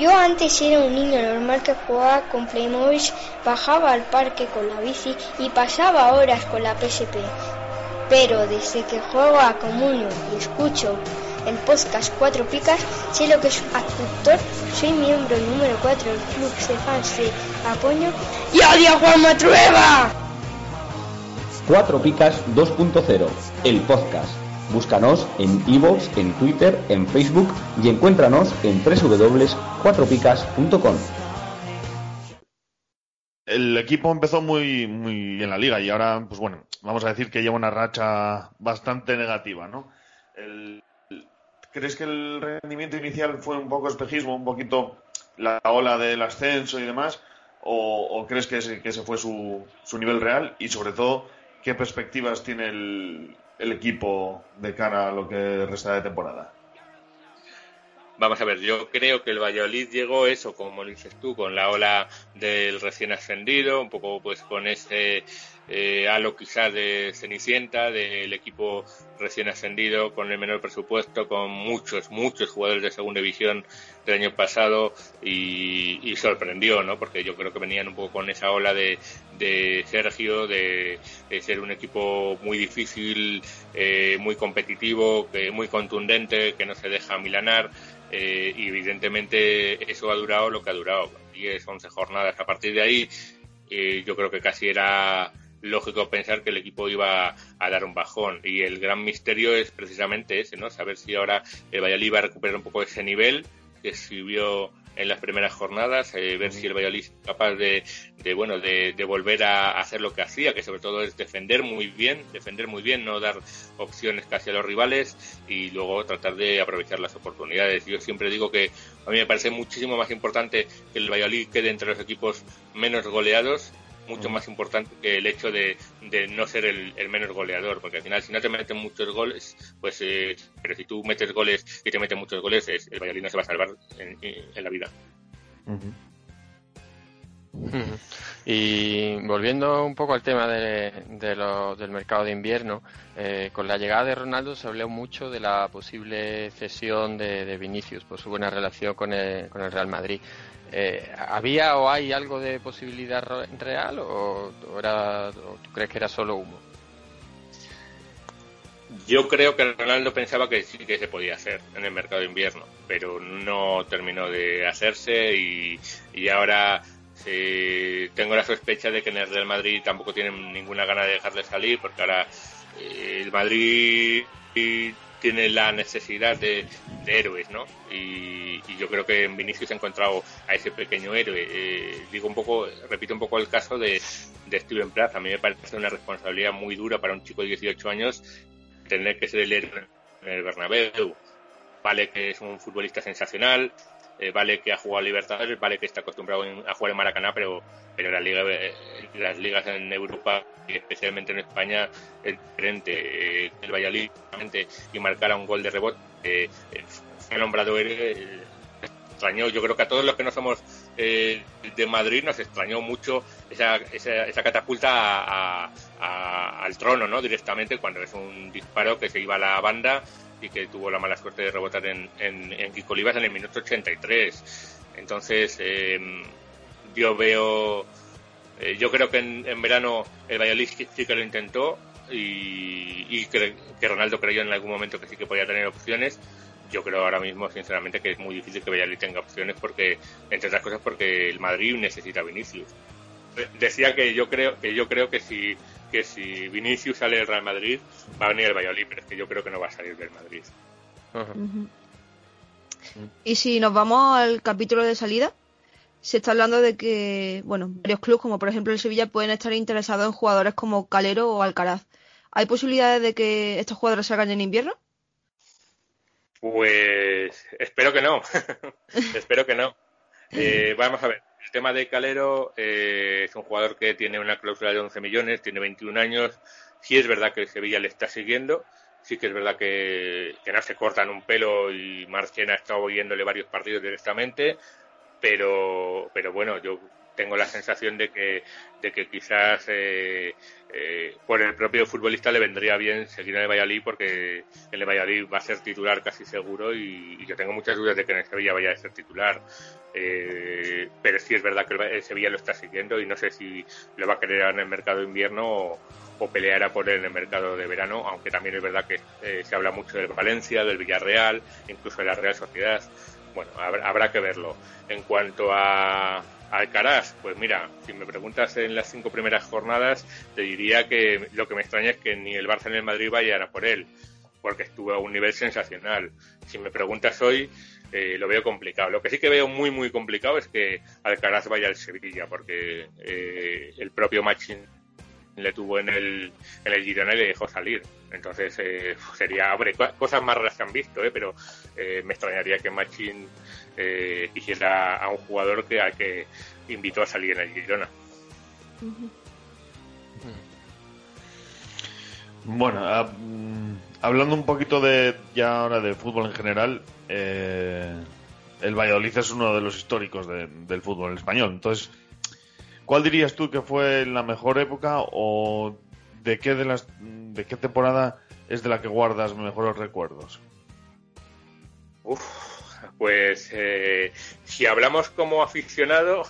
Yo antes era un niño normal que jugaba con Playmobil, bajaba al parque con la bici y pasaba horas con la PSP. Pero desde que juego a Comunio y escucho el podcast Cuatro Picas, sé lo que es actor, soy miembro número 4 del club de fans de Apoño y odio a Juan Matrueva. Cuatro Picas 2.0, el podcast. Búscanos en iVoox, en Twitter, en Facebook y encuéntranos en www.cuatropicas.com. El equipo empezó muy, muy en la liga y ahora, pues bueno, vamos a decir que lleva una racha bastante negativa, ¿no? ¿Crees que el rendimiento inicial fue un poco espejismo, un poquito la ola del ascenso y demás? ¿O, o crees que ese, que ese fue su, su nivel real? Y sobre todo, ¿qué perspectivas tiene el, el equipo de cara a lo que resta de temporada? Vamos a ver, yo creo que el Valladolid llegó eso, como dices tú, con la ola del recién ascendido, un poco pues con ese eh, halo quizás de Cenicienta, del equipo recién ascendido, con el menor presupuesto, con muchos, muchos jugadores de segunda división del año pasado y, y sorprendió, ¿no? Porque yo creo que venían un poco con esa ola de, de Sergio, de, ser un equipo muy difícil, eh, muy competitivo, que muy contundente, que no se deja milanar. Eh, y evidentemente eso ha durado lo que ha durado, 10, 11 jornadas. A partir de ahí, eh, yo creo que casi era lógico pensar que el equipo iba a dar un bajón. Y el gran misterio es precisamente ese, ¿no? Saber si ahora el Valladolid va a recuperar un poco ese nivel que subió en las primeras jornadas, eh, ver si el Valladolid es capaz de, bueno, de, de volver a hacer lo que hacía, que sobre todo es defender muy bien, defender muy bien, no dar opciones casi a los rivales y luego tratar de aprovechar las oportunidades. Yo siempre digo que a mí me parece muchísimo más importante que el Valladolid quede entre los equipos menos goleados mucho más importante que el hecho de, de no ser el, el menos goleador, porque al final si no te meten muchos goles, pues eh, pero si tú metes goles y te meten muchos goles, es- el Valladolid no se va a salvar en, en la vida. Y volviendo un poco al tema de, de lo- del mercado de invierno, eh, con la llegada de Ronaldo se habló mucho de la posible cesión de, de Vinicius por su buena relación con el, con el Real Madrid. Eh, ¿Había o hay algo de posibilidad real o, era, o tú crees que era solo humo? Yo creo que Ronaldo pensaba que sí que se podía hacer en el mercado de invierno, pero no terminó de hacerse y, y ahora eh, tengo la sospecha de que en el Real Madrid tampoco tienen ninguna gana de dejarle salir, porque ahora eh, el Madrid tiene la necesidad de, de héroes, ¿no? Y, y yo creo que en Vinicius ha encontrado a ese pequeño héroe. Eh, digo un poco, repito un poco el caso de, Steven Plath. A mí me parece una responsabilidad muy dura para un chico de 18 años tener que ser el héroe en el Bernabéu. Vale que es un futbolista sensacional, eh, vale que ha jugado Libertadores, vale que está acostumbrado a jugar en Maracaná, pero, pero la liga, eh, las ligas en Europa, y especialmente en España, es diferente. Eh, el Valladolid y marcara un gol de rebote, eh, fue nombrado eh, extrañó. Yo creo que a todos los que no somos de Madrid nos extrañó mucho esa, esa, esa catapulta a- al trono, ¿no? Directamente cuando es un disparo que se iba a la banda y que tuvo la mala suerte de rebotar en, en, en Kiko Olivas en el minuto 83. Entonces, eh, yo veo, eh, yo creo que en, en verano el Valladolid sí que lo intentó y, y cre- que Ronaldo creyó en algún momento que sí que podía tener opciones. Yo creo ahora mismo, sinceramente, que es muy difícil que Valladolid tenga opciones porque, entre otras cosas, porque el Madrid necesita Vinicius. Decía que yo creo que yo creo que si que si Vinicius sale del Real Madrid va a venir el Valladolid, pero es que yo creo que no va a salir del Madrid. Y si nos vamos al capítulo de salida, se está hablando de que, bueno, varios clubes, como por ejemplo el Sevilla, pueden estar interesados en jugadores como Calero o Alcaraz. ¿Hay posibilidades de que estos jugadores salgan en invierno? Pues espero que no. espero que no. Eh, vamos a ver. El tema de Calero eh, es un jugador que tiene una cláusula de 11 millones, tiene 21 años. Sí es verdad que el Sevilla le está siguiendo. Sí que es verdad que, que no se cortan un pelo y Marchena ha estado viéndole varios partidos directamente. Pero, pero bueno, yo tengo la sensación de que, de que quizás eh, eh, por el propio futbolista le vendría bien seguir en el Valladolid porque en el Valladolid va a ser titular casi seguro y, yo tengo muchas dudas de que en el Sevilla vaya a ser titular. Eh, pero sí es verdad que el, el Sevilla lo está siguiendo y no sé si lo va a querer en el mercado de invierno o, o peleará por él en el mercado de verano, aunque también es verdad que eh, se habla mucho del Valencia, del Villarreal, incluso de la Real Sociedad. Bueno, habrá, habrá que verlo. En cuanto a Alcaraz, pues mira, si me preguntas en las cinco primeras jornadas, te diría que lo que me extraña es que ni el Barça ni el Madrid vayan a por él, porque estuvo a un nivel sensacional. Si me preguntas hoy, eh, lo veo complicado. Lo que sí que veo muy, muy complicado es que Alcaraz vaya al Sevilla, porque eh, el propio Machin le tuvo en el, el Girona y le dejó salir. Entonces eh, sería, hombre, co- cosas más raras que han visto, ¿eh? pero eh, me extrañaría que Machin eh, hiciera a un jugador que al que invitó a salir en el Girona. Bueno, ah, mm, hablando un poquito de ya ahora de fútbol en general, eh, el Valladolid es uno de los históricos de- del fútbol español. Entonces, ¿cuál dirías tú que fue la mejor época o de qué de las de qué temporada es de la que guardas mejores recuerdos? Uf, pues eh, si hablamos como aficionado,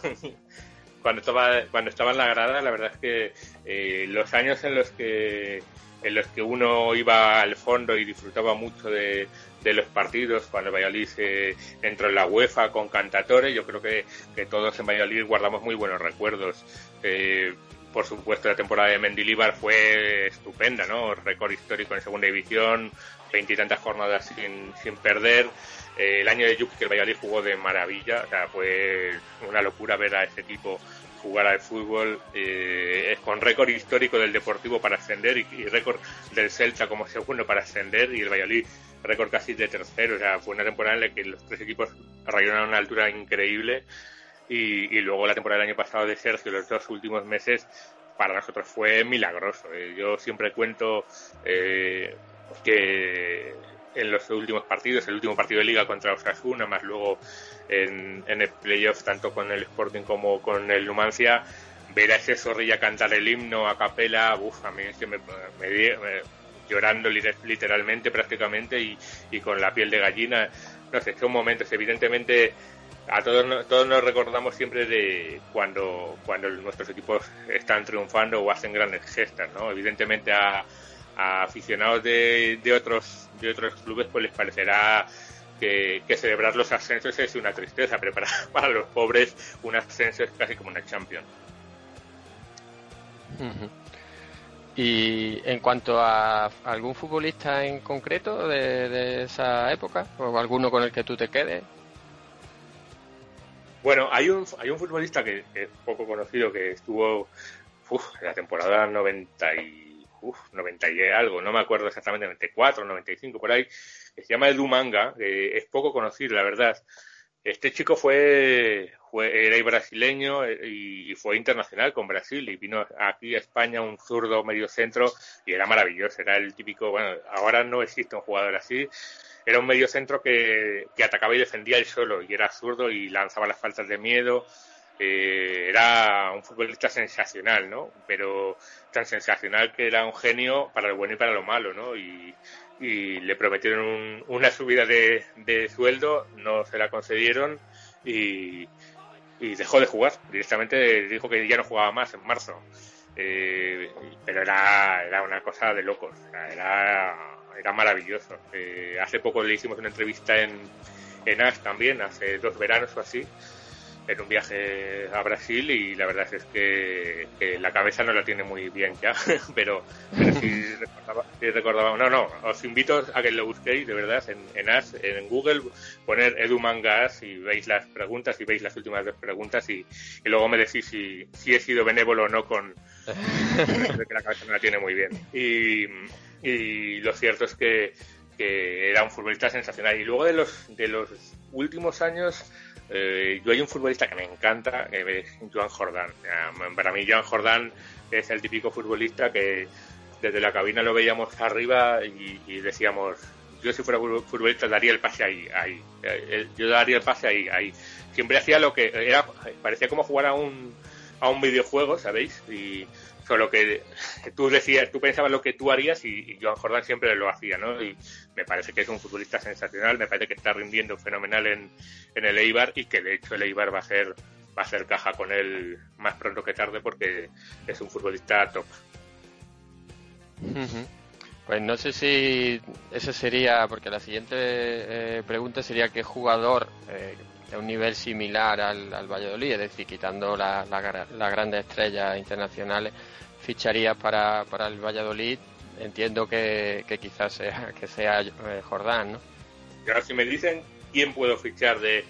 cuando estaba cuando estaba en la grada, la verdad es que eh, los años en los que en los que uno iba al fondo y disfrutaba mucho de, de los partidos, cuando Valladolid eh, entró en la UEFA con Cantatore, yo creo que, que todos en Valladolid guardamos muy buenos recuerdos. Eh, por supuesto, la temporada de Mendilibar fue estupenda, ¿no? Récord histórico en segunda división, veintitantas jornadas sin, sin perder. Eh, el año de Yuki que el Valladolid jugó de maravilla, o sea, fue una locura ver a ese equipo jugar al fútbol eh, con récord histórico del Deportivo para ascender y, récord del Celta como segundo para ascender y el Valladolid récord casi de tercero. O sea, fue una temporada en la que los tres equipos rayaron a una altura increíble y, y luego la temporada del año pasado de Sergio, los dos últimos meses, para nosotros fue milagroso. Eh, yo siempre cuento eh, que en los últimos partidos, el último partido de liga contra Osasuna, más luego en, en el playoff tanto con el Sporting como con el Numancia, ver a ese zorrilla cantar el himno a capela, uf, a mí es que me, me, me- llorando li- literalmente prácticamente y, y con la piel de gallina, no sé, son momentos, evidentemente a todos, todos nos recordamos siempre de cuando, cuando nuestros equipos están triunfando o hacen grandes gestas, ¿no? Evidentemente a, a aficionados de, de otros de otros clubes pues les parecerá que, que celebrar los ascensos es una tristeza, pero para, para los pobres un ascenso es casi como una Champions. Ujú. Y en cuanto a algún futbolista en concreto de, de esa época, o alguno con el que tú te quedes, Bueno, hay un, hay un futbolista que es poco conocido que estuvo uf, en la temporada 90 y, uf, 90 y algo, no me acuerdo exactamente, 94, 95, por ahí, que se llama Edu Manga, es poco conocido, la verdad. Este chico fue, fue era brasileño eh, y, y fue internacional con Brasil y vino aquí a España un zurdo medio centro y era maravilloso, era el típico, bueno, ahora no existe un jugador así, era un medio centro que, que atacaba y defendía él solo y era zurdo y lanzaba las faltas de miedo. Eh, era un futbolista sensacional, ¿no? Pero tan sensacional que era un genio para lo bueno y para lo malo, ¿no? Y, le prometieron un- una subida de, de sueldo, no se la concedieron y, dejó de jugar. Directamente dijo que ya no jugaba más en marzo. Eh, pero era, era una cosa de locos, era, era maravilloso. Eh, hace poco le hicimos una entrevista en, en AS también, hace dos veranos o así, en un viaje a Brasil y la verdad es que, que la cabeza no la tiene muy bien ya, pero, pero sí, recordaba, sí recordaba- No, no, os invito a que lo busquéis de verdad en, en AS, en Google, poner Edu Mangas y veis las preguntas y veis las últimas dos preguntas y, y luego me decís si, si he sido benévolo o no con que la cabeza no la tiene muy bien. Y, y lo cierto es que, que era un futbolista sensacional. Y luego de los, de los últimos años, eh, yo hay un futbolista que me encanta, que es Joan Jordán. Eh, Para mí, Joan Jordán es el típico futbolista que desde la cabina lo veíamos arriba y, y decíamos, yo si fuera futbolista daría el pase ahí, ahí. Eh, Yo daría el pase ahí, ahí. Siempre hacía lo que era, parecía como jugar a un, a un videojuego, ¿sabéis? Y solo que tú decías, tú pensabas lo que tú harías y, Joan Jordan siempre lo hacía, ¿no? Y me parece que es un futbolista sensacional, me parece que está rindiendo fenomenal en, el Eibar y que de hecho el Eibar va a ser va a ser caja con él más pronto que tarde porque es un futbolista top. Pues no sé si ese sería, porque la siguiente eh, pregunta sería qué jugador eh, de un nivel similar al, al Valladolid, es decir, quitando la- la gra- las grandes estrellas internacionales, ficharías para, para el Valladolid. Entiendo que, que quizás sea, que sea eh, Jordán, ¿no? Ahora si me dicen quién puedo fichar de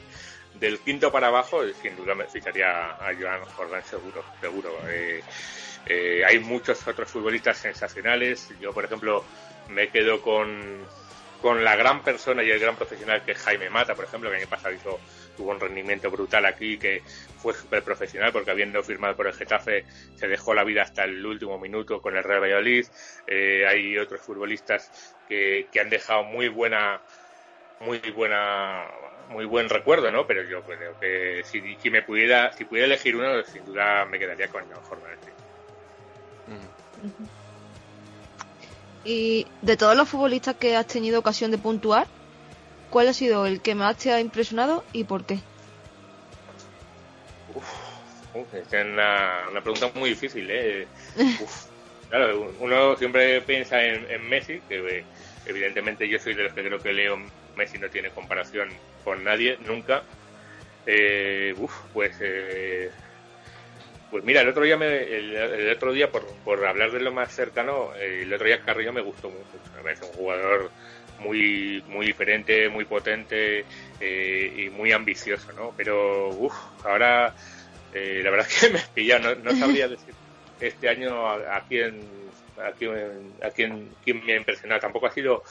del quinto para abajo, sin duda me ficharía a Joan Jordán seguro, seguro. Eh, eh, hay muchos otros futbolistas sensacionales. Yo, por ejemplo, me quedo con, con la gran persona y el gran profesional que es Jaime Mata, por ejemplo, que el año pasado hizo, tuvo un rendimiento brutal aquí, que fue súper profesional porque habiendo firmado por el Getafe se dejó la vida hasta el último minuto con el Real Valladolid. Eh, hay otros futbolistas que, que han dejado muy buena muy buena muy buen recuerdo, ¿no? Pero yo creo que si, si me pudiera si pudiera elegir uno, sin duda me quedaría con Jordan. Y de todos los futbolistas que has tenido ocasión de puntuar, ¿cuál ha sido el que más te ha impresionado y por qué? Uf, es una, una pregunta muy difícil, ¿eh? Uf, claro, uno siempre piensa en, en Messi, que eh, evidentemente yo soy de los que creo que Leo Messi no tiene comparación con nadie, nunca. Eh, uf, pues eh, pues mira, el otro día, me, el, el otro día por, por hablar de lo más cercano, eh, el otro día Carrillo me gustó mucho. Me parece un jugador muy muy diferente, muy potente eh, y muy ambicioso, ¿no? Pero uff, ahora eh, la verdad es que me pilla, no, no sabría decir este año a, a quién a quién a quién, quién me ha impresionado. Tampoco ha sido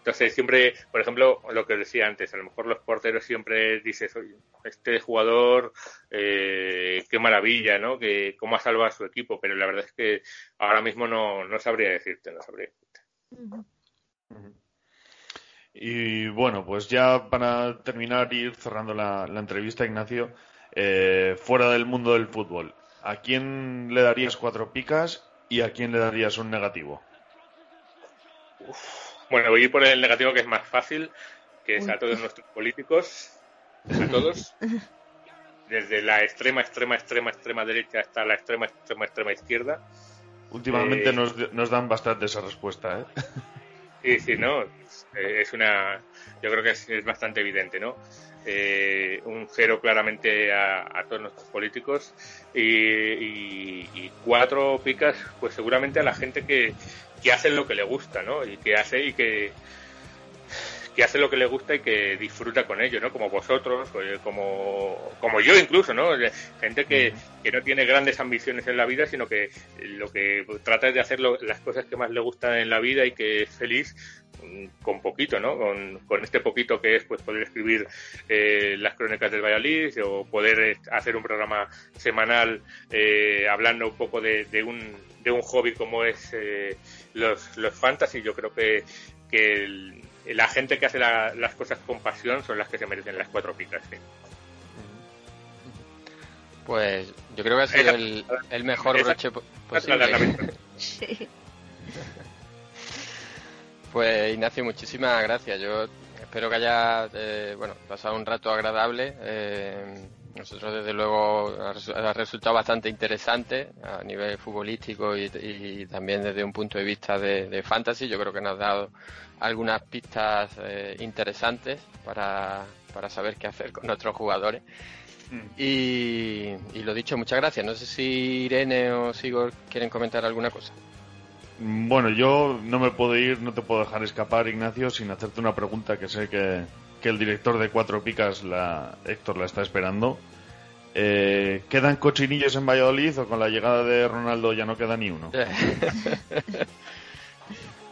entonces siempre, por ejemplo, lo que decía antes, a lo mejor los porteros siempre dices, "Oye, este jugador, eh, qué maravilla, ¿no? Que cómo ha salvado a su equipo, pero la verdad es que ahora mismo no, no sabría decirte, no sabría. Y bueno, pues ya para terminar y ir cerrando la, la entrevista, Ignacio, eh, fuera del mundo del fútbol, ¿a quién le darías cuatro picas y a quién le darías un negativo? Bueno, voy a ir por el negativo que es más fácil, que es a todos nuestros políticos, a todos, desde la extrema, extrema, extrema, extrema derecha hasta la extrema, extrema, extrema izquierda. Últimamente Eh, nos, nos dan bastante esa respuesta, ¿eh? Sí, sí, no. Eh, Es una. Yo creo que es, es bastante evidente, ¿no? Eh, un cero claramente a, a todos nuestros políticos y, y- y cuatro picas, pues seguramente a la gente que, que hace lo que le gusta, ¿no? Y que hace y que que hace lo que le gusta y que disfruta con ello, ¿no? Como vosotros, eh, como, como yo incluso, ¿no? De- Gente que, que no tiene grandes ambiciones en la vida, sino que lo que trata es de hacer lo- las cosas que más le gustan en la vida y que es feliz mm, con poquito, ¿no? Con, con este poquito que es pues poder escribir eh, las crónicas del Valladolid o poder eh, hacer un programa semanal eh, hablando un poco de, de un, de un hobby como es eh, los, los fantasy. Yo creo que, que el- la gente que hace la- las cosas con pasión son las que se merecen las cuatro picas. sí. Pues yo creo que ha sido el, el mejor esa- broche esa la posible. lamento. Pues Ignacio, muchísimas gracias. Yo espero que haya eh, bueno, pasado un rato agradable. Eh, nosotros desde luego ha resu- ha resultado bastante interesante a nivel futbolístico y, y también desde un punto de vista de, de fantasy. Yo creo que nos ha dado algunas pistas eh, interesantes para, para saber qué hacer con nuestros jugadores. Y, y lo dicho, muchas gracias. No sé si Irene o Sigor quieren comentar alguna cosa. Bueno, yo no me puedo ir, no te puedo dejar escapar, Ignacio, sin hacerte una pregunta que sé que, que el director de Cuatro Picas, la, Héctor, la está esperando. Eh, ¿Quedan cochinillos en Valladolid o con la llegada de Ronaldo ya no queda ni uno?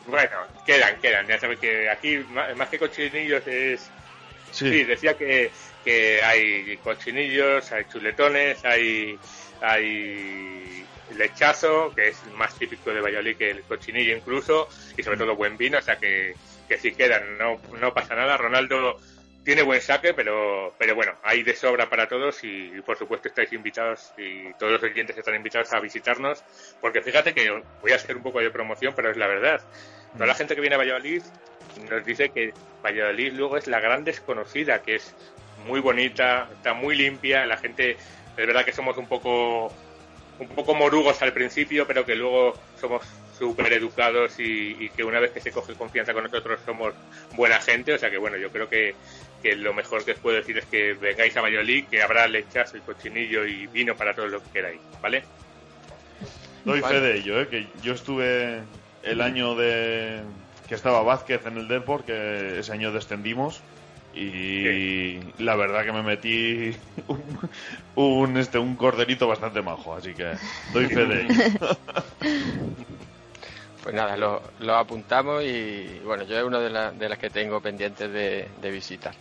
Bueno, quedan, quedan. Ya sabes que aquí más que cochinillos es... Sí. Sí, decía que, que hay cochinillos, hay chuletones, hay, hay lechazo, que es más típico de Valladolid que el cochinillo incluso, y sobre todo buen vino, o sea que, que si quedan no, no pasa nada. Ronaldo tiene buen saque, pero, pero bueno, hay de sobra para todos y, por supuesto estáis invitados y todos los oyentes están invitados a visitarnos, porque fíjate que voy a hacer un poco de promoción, pero es la verdad. Toda la gente que viene a Valladolid nos dice que Valladolid luego es la gran desconocida, que es muy bonita, está muy limpia, la gente, es verdad que somos un poco un poco morugos al principio, pero que luego somos súper educados y, y que una vez que se coge confianza con nosotros somos buena gente, o sea que bueno, yo creo que, que lo mejor que os puedo decir es que vengáis a Valladolid, que habrá lechazo y cochinillo y vino para todos lo que queráis, ¿vale? Doy Vale. fe de ello, ¿eh? que yo estuve el año de que estaba Vázquez en el Depor, que ese año descendimos y la verdad que me metí un, un, este un corderito bastante majo, así que doy fe de ello. Pues nada, lo, lo apuntamos y bueno, yo es una de, la- de las que tengo pendientes de, de visitar.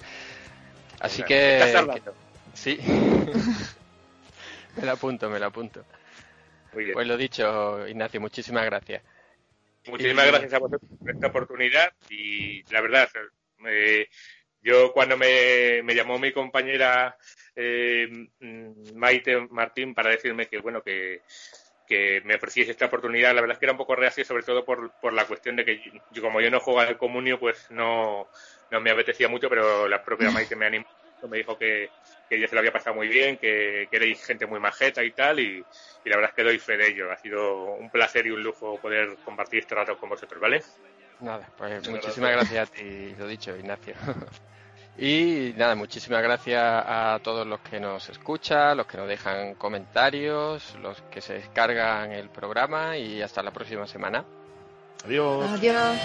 Así que... estás que- sí. me lo apunto, me lo apunto. Muy bien. Pues lo dicho, Ignacio, muchísimas gracias. Muchísimas Y- gracias a vosotros por esta oportunidad y la verdad, eh, yo cuando me, me llamó mi compañera eh, Maite Martín para decirme que bueno que, que me ofreciese esta oportunidad, la verdad es que era un poco reacio sobre todo por, por la cuestión de que yo, como yo no juego al comunio pues no, no me apetecía mucho, pero la propia Maite me animó, me dijo que, que ella se lo había pasado muy bien, que, que erais gente muy majeta y tal, y, y la verdad es que doy fe de ello. Ha sido un placer y un lujo poder compartir este rato con vosotros, ¿vale? Nada, pues muchísimas gracias a ti, lo dicho, Ignacio. Y nada, muchísimas gracias a todos los que nos escuchan, los que nos dejan comentarios, los que se descargan el programa y hasta la próxima semana. Adiós. Adiós.